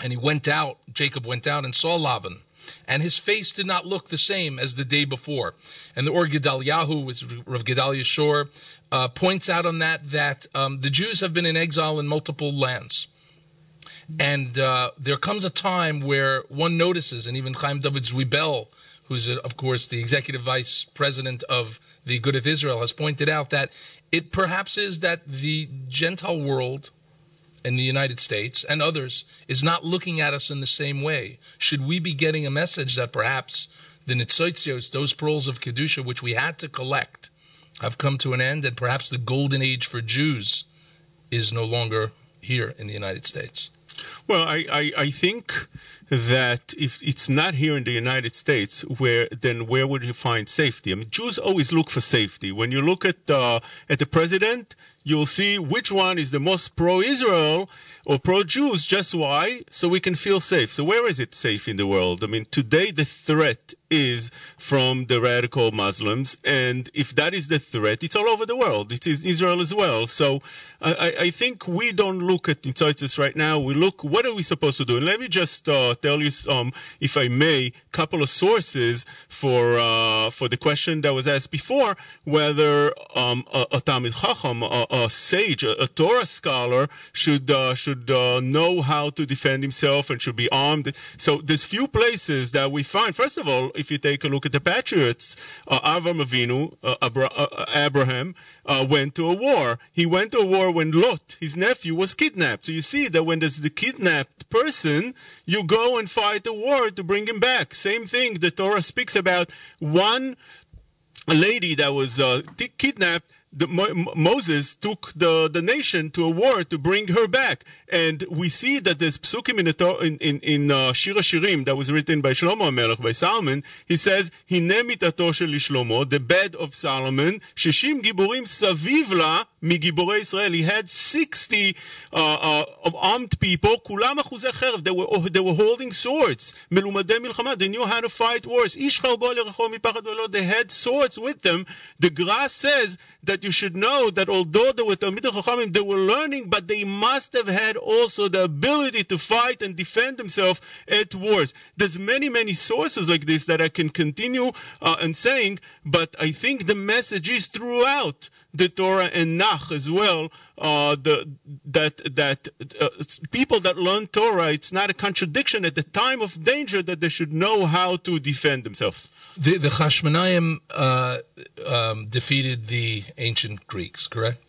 [SPEAKER 3] And he went out. Jacob went out and saw Lavan, and his face did not look the same as the day before. And the Or Gedaliahu, was Rav Gedalia Schorr, uh, points out on that that um, the Jews have been in exile in multiple lands. And uh, there comes a time where one notices, and even Chaim David Zwiebel, who's, uh, of course, the executive vice president of the Good of Israel, has pointed out that it perhaps is that the Gentile world in the United States and others is not looking at us in the same way. Should we be getting a message that perhaps the Nitzoitzios, those pearls of Kedusha, which we had to collect, have come to an end, and perhaps the golden age for Jews is no longer here in the United States?
[SPEAKER 6] Well, I, I, I, think that if it's not here in the United States, where then where would you find safety? I mean, Jews always look for safety. When you look at uh, at the president, you'll see which one is the most pro-Israel or pro-Jews. Just why? So we can feel safe. So where is it safe in the world? I mean, today the threat is from the radical Muslims, and if that is the threat, it's all over the world. It is Israel as well. So I, I think we don't look at Nitzotzes right now. We look, what are we supposed to do? And let me just uh, tell you, um, if I may, a couple of sources for uh, for the question that was asked before, whether um, a, a Talmid Chacham, a, a sage, a, a, Torah scholar, should uh, should uh, know how to defend himself and should be armed. So there's few places that we find. First of all, if you take a look at the patriots, uh, Avram Avinu, uh, Abra- uh, Abraham, uh, went to a war. He went to a war when Lot, his nephew, was kidnapped. So you see that when there's the kidnapped person, you go and fight a war to bring him back. Same thing. The Torah speaks about one lady that was uh, kidnapped the, Mo- Moses took the, the nation to a war to bring her back. And we see that there's psukim in, the, in, in, in uh, that was written by Shlomo HaMelech, by Solomon. He says, Hine mitato shel Shlomo, the bed of Solomon, shishim giburim saviv la, מגיבורי ישראל. He had 60 uh, uh, armed people, כולם אחוזי חרב, they were, they were holding swords, מלומדי מלחמה, they knew how to fight wars. איש חרבו לרחוב מפחד ולא, they had swords with them. The Gra says that you should know that although they were תלמידי חכמים, they were learning, but they must have had also the ability to fight and defend themselves at wars. There's many, many sources like this that I can continue uh, and saying, but I think the message is throughout the Torah and Nach as well. Uh, the, that that uh, people that learn Torah, it's not a contradiction at the time of danger that they should know how to defend themselves.
[SPEAKER 3] The, the Chashmonaim uh, um, defeated the ancient Greeks, correct?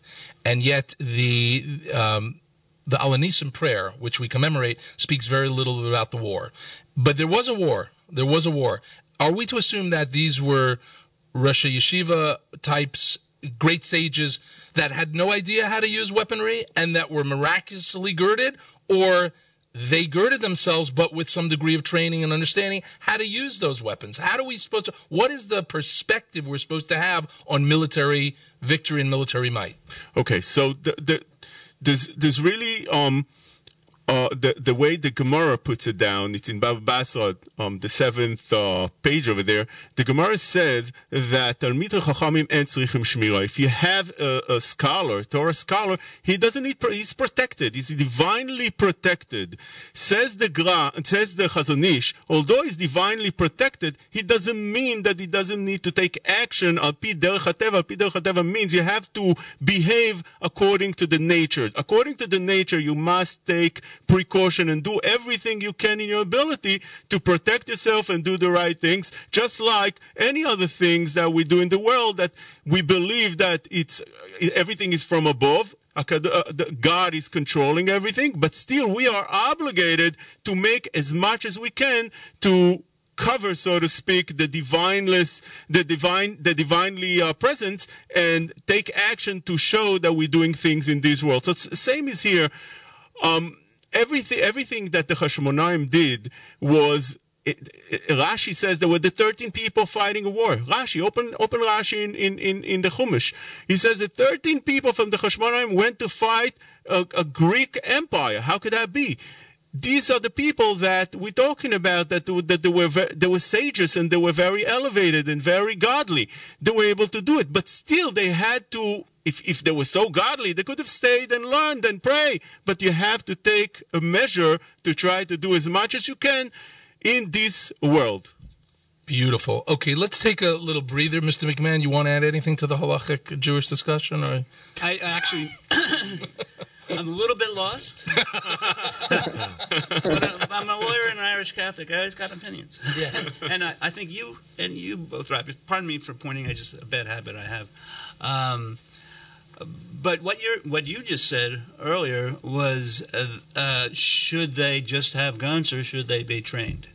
[SPEAKER 3] And yet the um, the Al HaNisim prayer, which we commemorate, speaks very little about the war. But there was a war. There was a war. Are we to assume that these were Rosh Yeshiva types, great sages that had no idea how to use weaponry and that were miraculously girded, or they girded themselves but with some degree of training and understanding how to use those weapons? How do we supposed to? What is the perspective we're supposed to have on military victory and military might?
[SPEAKER 6] Okay, so the, the, there's there's really um, uh, the the way the Gemara puts it down. It's in Baba Basra, um, the seventh uh, page over there. The Gemara says that. If you have a, a scholar, Torah scholar, he doesn't need. He's protected. He's divinely protected. Says the Gra, says the Chazon Ish. Although he's divinely protected, he doesn't mean that he doesn't need to take action. Al pi derech derech means you have to behave according to the nature. According to the nature, you must take precaution and do everything you can in your ability to protect yourself and do the right things, just like any other things that we do in the world that we believe that it's everything is from above. God is controlling everything, but still we are obligated to make as much as we can to cover, so to speak, the divineless, the divine, the divinely uh, presence, and take action to show that we're doing things in this world. So same is here. Um, everything everything that the Hashmonaim did was it, it, Rashi says there were the 13 people fighting a war. Rashi, open, open Rashi in, in, in, in the Chumash. He says that 13 people from the Hashmonaim went to fight a, a Greek empire. How could that be? These are the people that we're talking about that, that they, were, they were sages and they were very elevated and very godly. They were able to do it, but still they had to if, if they were so godly, they could have stayed and learned and pray. But you have to take a measure to try to do as much as you can in this world.
[SPEAKER 3] Beautiful. Okay, let's take a little breather, Mr. McMahon. You want to add anything to the halachic Jewish discussion, or
[SPEAKER 4] I actually, I'm a little bit lost. but I'm a lawyer and an Irish Catholic. I always got opinions.
[SPEAKER 3] Yeah.
[SPEAKER 4] and I, I think you and you both right. Pardon me for pointing. I just a bad habit I have. Um, but what you what you just said earlier was, uh, uh, should they just have guns or should they be trained?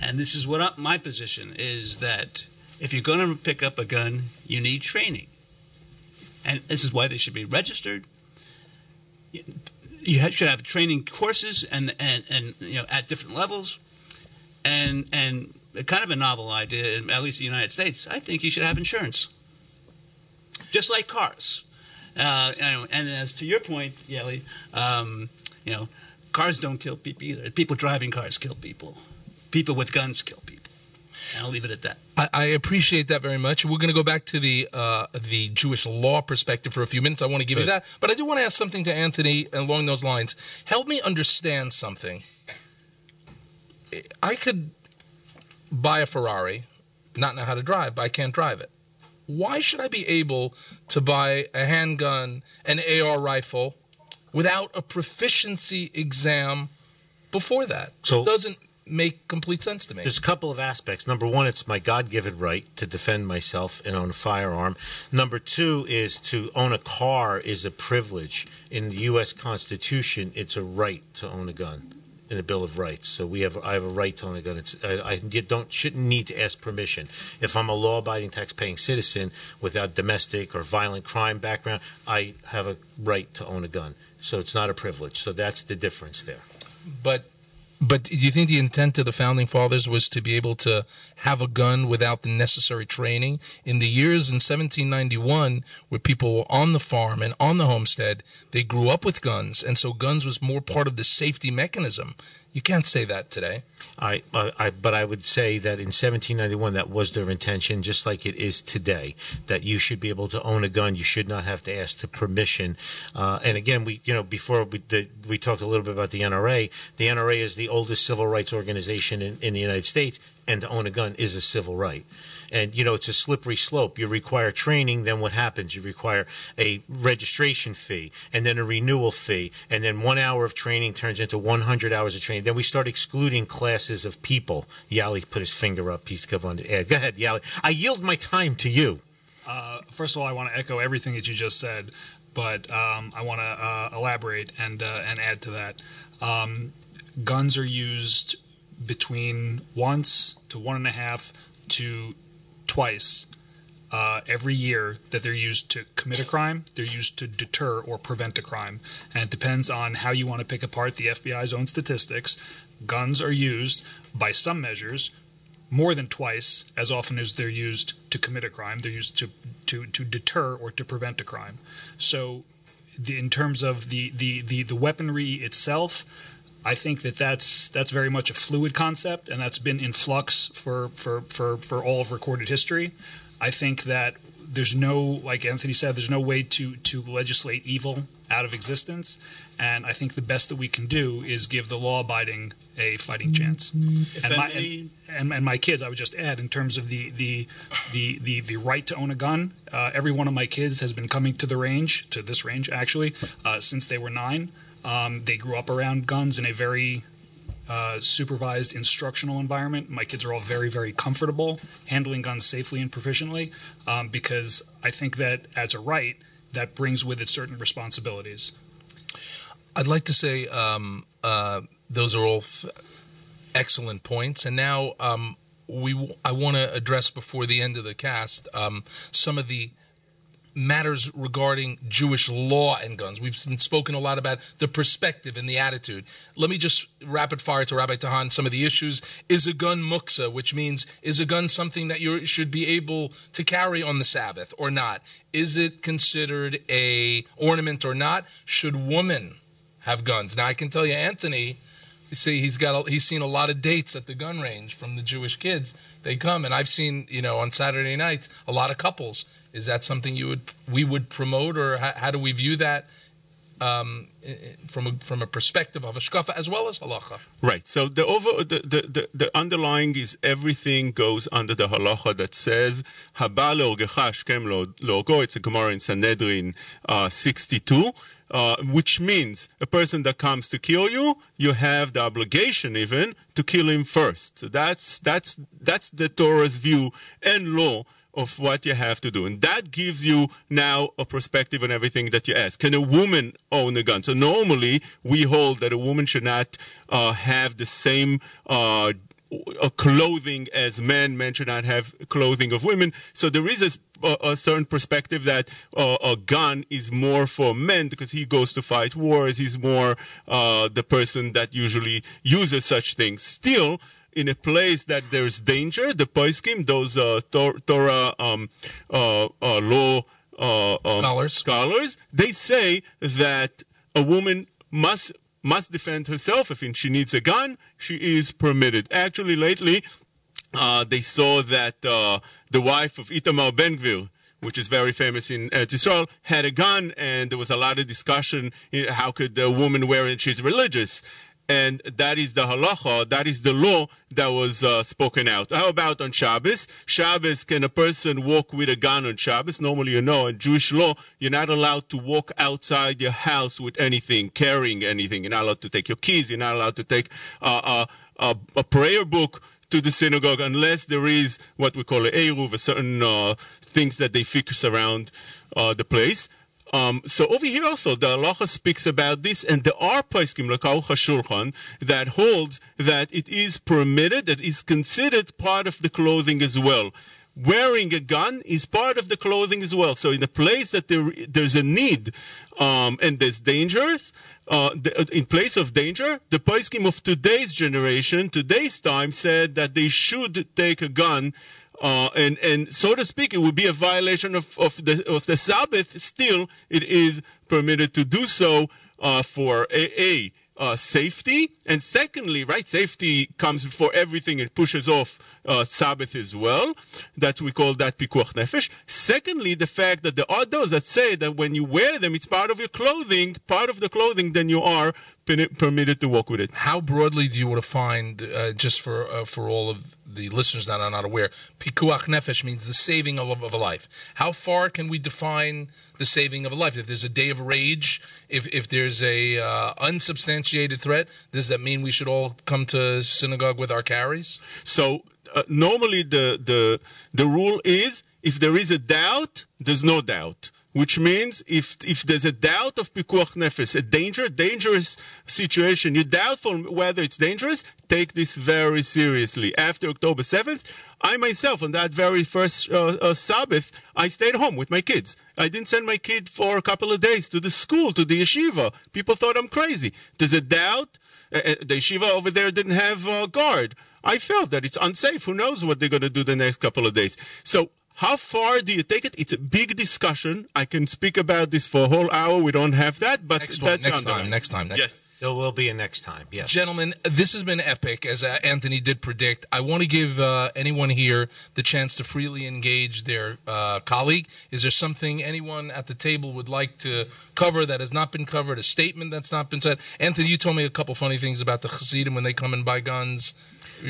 [SPEAKER 4] And this is what I, my position is that if you're going to pick up a gun, you need training, and this is why they should be registered. You should have training courses and and and you know at different levels, and and kind of a novel idea, at least in the United States. I think you should have insurance just like cars. Uh, and, and, as to your point, Yeli, um, you know, cars don't kill people either. People driving cars kill people. People with guns kill people. And I'll leave it at that.
[SPEAKER 3] I, I appreciate that very much. We're going to go back to the uh, the Jewish law perspective for a few minutes. I want to give you that, but I do want to ask something to Anthony along those lines. Help me understand something. I could buy a Ferrari, not know how to drive, but I can't drive it why should I be able to buy a handgun, an AR rifle, without a proficiency exam before that?
[SPEAKER 2] So-
[SPEAKER 3] it doesn't make complete sense to me.
[SPEAKER 2] There's a couple of aspects. Number one, it's my God given right to defend myself and own a firearm. Number two is to own a car is a privilege. In the U.S. Constitution, it's a right to own a gun in the Bill of Rights. So we have I have a right to own a gun. It's I, I don't shouldn't need to ask permission. If I'm a law-abiding, tax-paying citizen without domestic or violent crime background, I have a right to own a gun. So it's not a privilege. So that's the difference there.
[SPEAKER 3] but But do you think the intent of the founding fathers was to be able to have a gun without the necessary training? In the years in 1791, where people were on the farm and on the homestead, they grew up with guns, and so guns was more part of the safety mechanism. You can't say that today.
[SPEAKER 2] I, I, but I would say that in 1791 that was their intention, just like it is today. That you should be able to own a gun. You should not have to ask to permission. Uh, and again, we, you know, before we the, we talked a little bit about the NRA. The NRA is the oldest civil rights organization in, in the United States, and to own a gun is a civil right and you know it's a slippery slope. You require training, then what happens? You require a registration fee, and then a renewal fee, and then one hour of training turns into 100 hours of training. Then we start excluding classes of people. Yali put his finger up. He's on the air. Go ahead, Yali. I yield my time to you.
[SPEAKER 8] Uh, first of all, I want to echo everything that you just said, but um, I want to uh, elaborate and uh, and add to that. Um, guns are used between once to one and a half to twice uh, every year that they're used to commit a crime, they're used to deter or prevent a crime. And it depends on how you want to pick apart the FBI's own statistics. Guns are used by some measures more than twice as often as they're used to commit a crime. They're used to, to, to deter or to prevent a crime. So, the, in terms of the, the, the, the weaponry itself, I think that that's that's very much a fluid concept, and that's been in flux for for for for all of recorded history. I think that there's no, like Anthony said, there's no way to to legislate evil out of existence, and I think the best that we can do is give the law-abiding a fighting chance. And my, and, and, and, my kids, I would just add, in terms of the the the the, the right to own a gun, uh, every one of my kids has been coming to the range, to this range actually, uh, since they were nine. Um, they grew up around guns in a very uh, supervised instructional environment. My kids are all very, very comfortable handling guns safely and proficiently um, because I think that as a right, that brings with it certain responsibilities.
[SPEAKER 3] I'd like to say um, uh, those are all f- excellent points. And now um, we, w- I want to address before the end of the cast um, some of the matters regarding Jewish law and guns. We've spoken a lot about the perspective and the attitude. Let me just rapid fire to Rabbi Tahan some of the issues. Is a gun muksa, which means is a gun something that you should be able to carry on the Sabbath or not? Is it considered a ornament or not? Should women have guns? Now I can tell you, Anthony. You see, he's got a, he's seen a lot of dates at the gun range from the Jewish kids. They come, and I've seen you know on Saturday nights a lot of couples is that something you would we would promote, or how, how do we view that um, from a, from a perspective of hashkafa as well as halacha?
[SPEAKER 6] Right. So the over the, the, the, underlying is everything goes under the halacha that says haba leorgecha logo. It's a Gemara in Sanhedrin uh, 62. Uh, which means a person that comes to kill you, you have the obligation even to kill him first. So that's that's that's the Torah's view and law of what you have to do. And that gives you now a perspective on everything that you ask. Can a woman own a gun? So normally we hold that a woman should not uh, have the same uh, clothing as men. Men should not have clothing of women. So there is a, a certain perspective that uh, a gun is more for men because he goes to fight wars. He's more uh, the person that usually uses such things. Still, in a place that there's danger, the poskim, those uh, Torah um, uh, uh, law uh, um,
[SPEAKER 3] scholars.
[SPEAKER 6] scholars, they say that a woman must must defend herself. If she needs a gun, she is permitted. Actually, lately, uh, they saw that uh, the wife of Itamar Ben Gvir, which is very famous in uh, Israel, had a gun, and there was a lot of discussion. Know, how could a woman wear it? She's religious and that is the halacha, that is the law that was uh, spoken out. How about on Shabbos? Shabbos, can a person walk with a gun on Shabbos? Normally, you know, in Jewish law, you're not allowed to walk outside your house with anything, carrying anything. You're not allowed to take your keys. You're not allowed to take uh, a prayer book to the synagogue unless there is what we call a eruv, a certain uh, things that they fix around uh, the place. Um, so over here also, the halacha speaks about this, and there are poskim like Aruch HaShulchan that holds that it is permitted, that is considered part of the clothing as well. wearing a gun is part of the clothing as well. So in a place that there, there's a need um, and there's dangers, uh, the, uh, in place of danger, the poskim of today's generation, today's time, said that they should take a gun. Uh, and and so to speak, it would be a violation of, of the of the Sabbath. Still, it is permitted to do so uh, for a, a uh, safety, and secondly, right, safety comes before everything. It pushes off uh, Sabbath as well. That we call that pikuach nefesh. Secondly, the fact that there are those that say that when you wear them, it's part of your clothing, part of the clothing, then you are permitted to walk with it.
[SPEAKER 3] How broadly do you want to find, uh, just for uh, for all of the listeners that are not aware, pikuach nefesh means the saving of, of, a life. How far can we define the saving of a life? If there's a day of rage, if if there's a uh, unsubstantiated threat, does that mean we should all come to synagogue with our carries?
[SPEAKER 6] So uh, normally the the the rule is if there is a doubt, there's no doubt which means if if there's a doubt of pikuach nefesh, a danger, dangerous situation, you're doubtful whether it's dangerous, take this very seriously. After October 7th, I myself, on that very first uh, uh, Sabbath, I stayed home with my kids. I didn't send my kid for a couple of days to the school, to the yeshiva. People thought I'm crazy. There's a doubt. Uh, uh the yeshiva over there didn't have a guard. I felt that it's unsafe. Who knows what they're going to do the next couple of days? So how far do you take it? It's a big discussion. I can speak about this for a whole hour. We don't have that, but
[SPEAKER 3] next
[SPEAKER 6] that's
[SPEAKER 3] one, next time. Next time. Next
[SPEAKER 6] yes.
[SPEAKER 2] There will be a next time. Yes.
[SPEAKER 3] Gentlemen, this has been epic, as uh, Anthony did predict. I want to give uh, anyone here the chance to freely engage their uh, colleague. Is there something anyone at the table would like to cover that has not been covered, a statement that's not been said? Anthony, you told me a couple funny things about the Hasidim when they come and buy guns.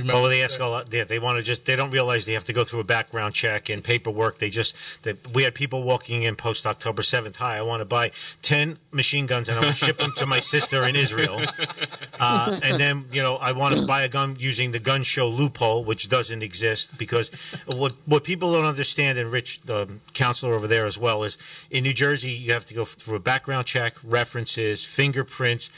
[SPEAKER 2] Well, they ask a lot. They, they want to just. They don't realize they have to go through a background check and paperwork. They just. They, we had people walking in post October seventh. Hi, I want to buy ten machine guns and I want to ship them to my sister in Israel. Uh, and then you know I want to buy a gun using the gun show loophole, which doesn't exist because what what people don't understand, and Rich, the counselor over there as well, is in New Jersey you have to go through a background check, references, fingerprints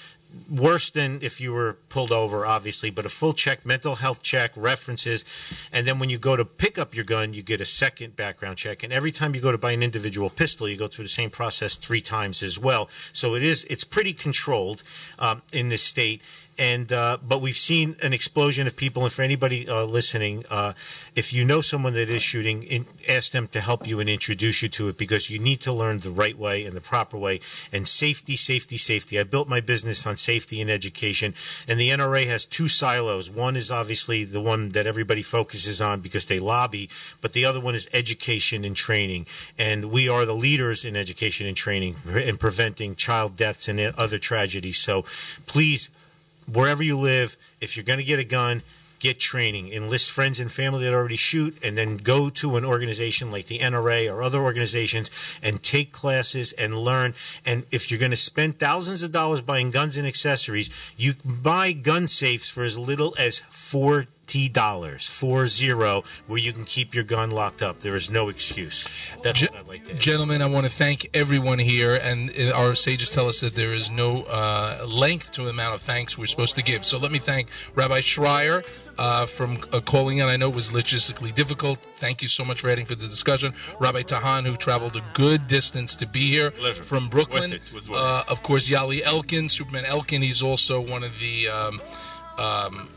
[SPEAKER 2] worse than if you were pulled over, obviously, but a full check, mental health check, references, and then when you go to pick up your gun, you get a second background check. And every time you go to buy an individual pistol, you go through the same process three times as well. So it is it's pretty controlled um, in this state and uh, but we've seen an explosion of people. And for anybody uh, listening, uh, if you know someone that is shooting, in, ask them to help you and introduce you to it because you need to learn the right way and the proper way. And safety, safety, safety. I built my business on safety and education, and the NRA has two silos. One is obviously the one that everybody focuses on because they lobby, but the other one is education and training. And we are the leaders in education and training in preventing child deaths and other tragedies. So please wherever you live, if you're going to get a gun, get training, enlist friends and family that already shoot, and then go to an organization like the NRA or other organizations and take classes and learn. And if you're going to spend thousands of dollars buying guns and accessories, you buy gun safes for as little as four T dollars, four zero, where you can keep your gun locked up. There is no excuse. That's what I'd like to. Add.
[SPEAKER 3] Gentlemen, I want to thank everyone here, and our sages tell us that there is no uh, length to the amount of thanks we're supposed to give. So let me thank Rabbi Schreier uh, from uh, calling in. I know it was logistically difficult. Thank you so much for adding for the discussion. Rabbi Tahan, who traveled a good distance to be here
[SPEAKER 6] Pleasure.
[SPEAKER 3] from Brooklyn. Uh, of course, Yali Elkin, Superman Elkin. He's also one of the. Um, um,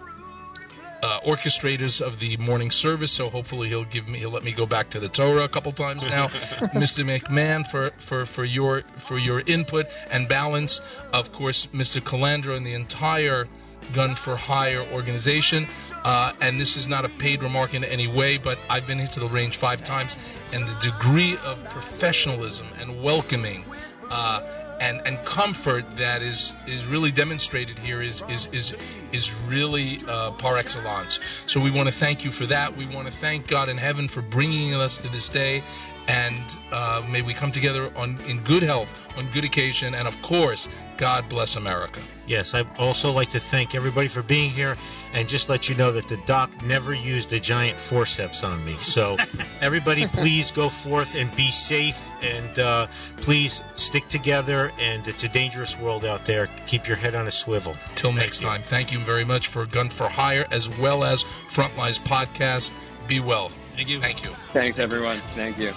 [SPEAKER 3] uh, orchestrators of the morning service. So hopefully he'll give me he'll let me go back to the Torah a couple times now. Mr. McMahon for, for, for your for your input and balance. Of course, Mr. Calandro and the entire Gun for Hire organization. Uh, and this is not a paid remark in any way, but I've been into the range five times, and the degree of professionalism and welcoming. Uh, and, and comfort that is, is really demonstrated here is, is, is, is really uh, par excellence. So we want to thank you for that. We want to thank God in heaven for bringing us to this day. And uh, may we come together on in good health, on good occasion, and of course, God bless America.
[SPEAKER 2] Yes, I'd also like to thank everybody for being here and just let you know that the doc never used a giant forceps on me. So, everybody, please go forth and be safe and uh, please stick together. And it's a dangerous world out there. Keep your head on a swivel.
[SPEAKER 3] Till next time, thank you very much for Gun for Hire as well as Frontlines Podcast. Be well.
[SPEAKER 8] Thank you.
[SPEAKER 3] Thank you.
[SPEAKER 7] Thanks, everyone. Thank you.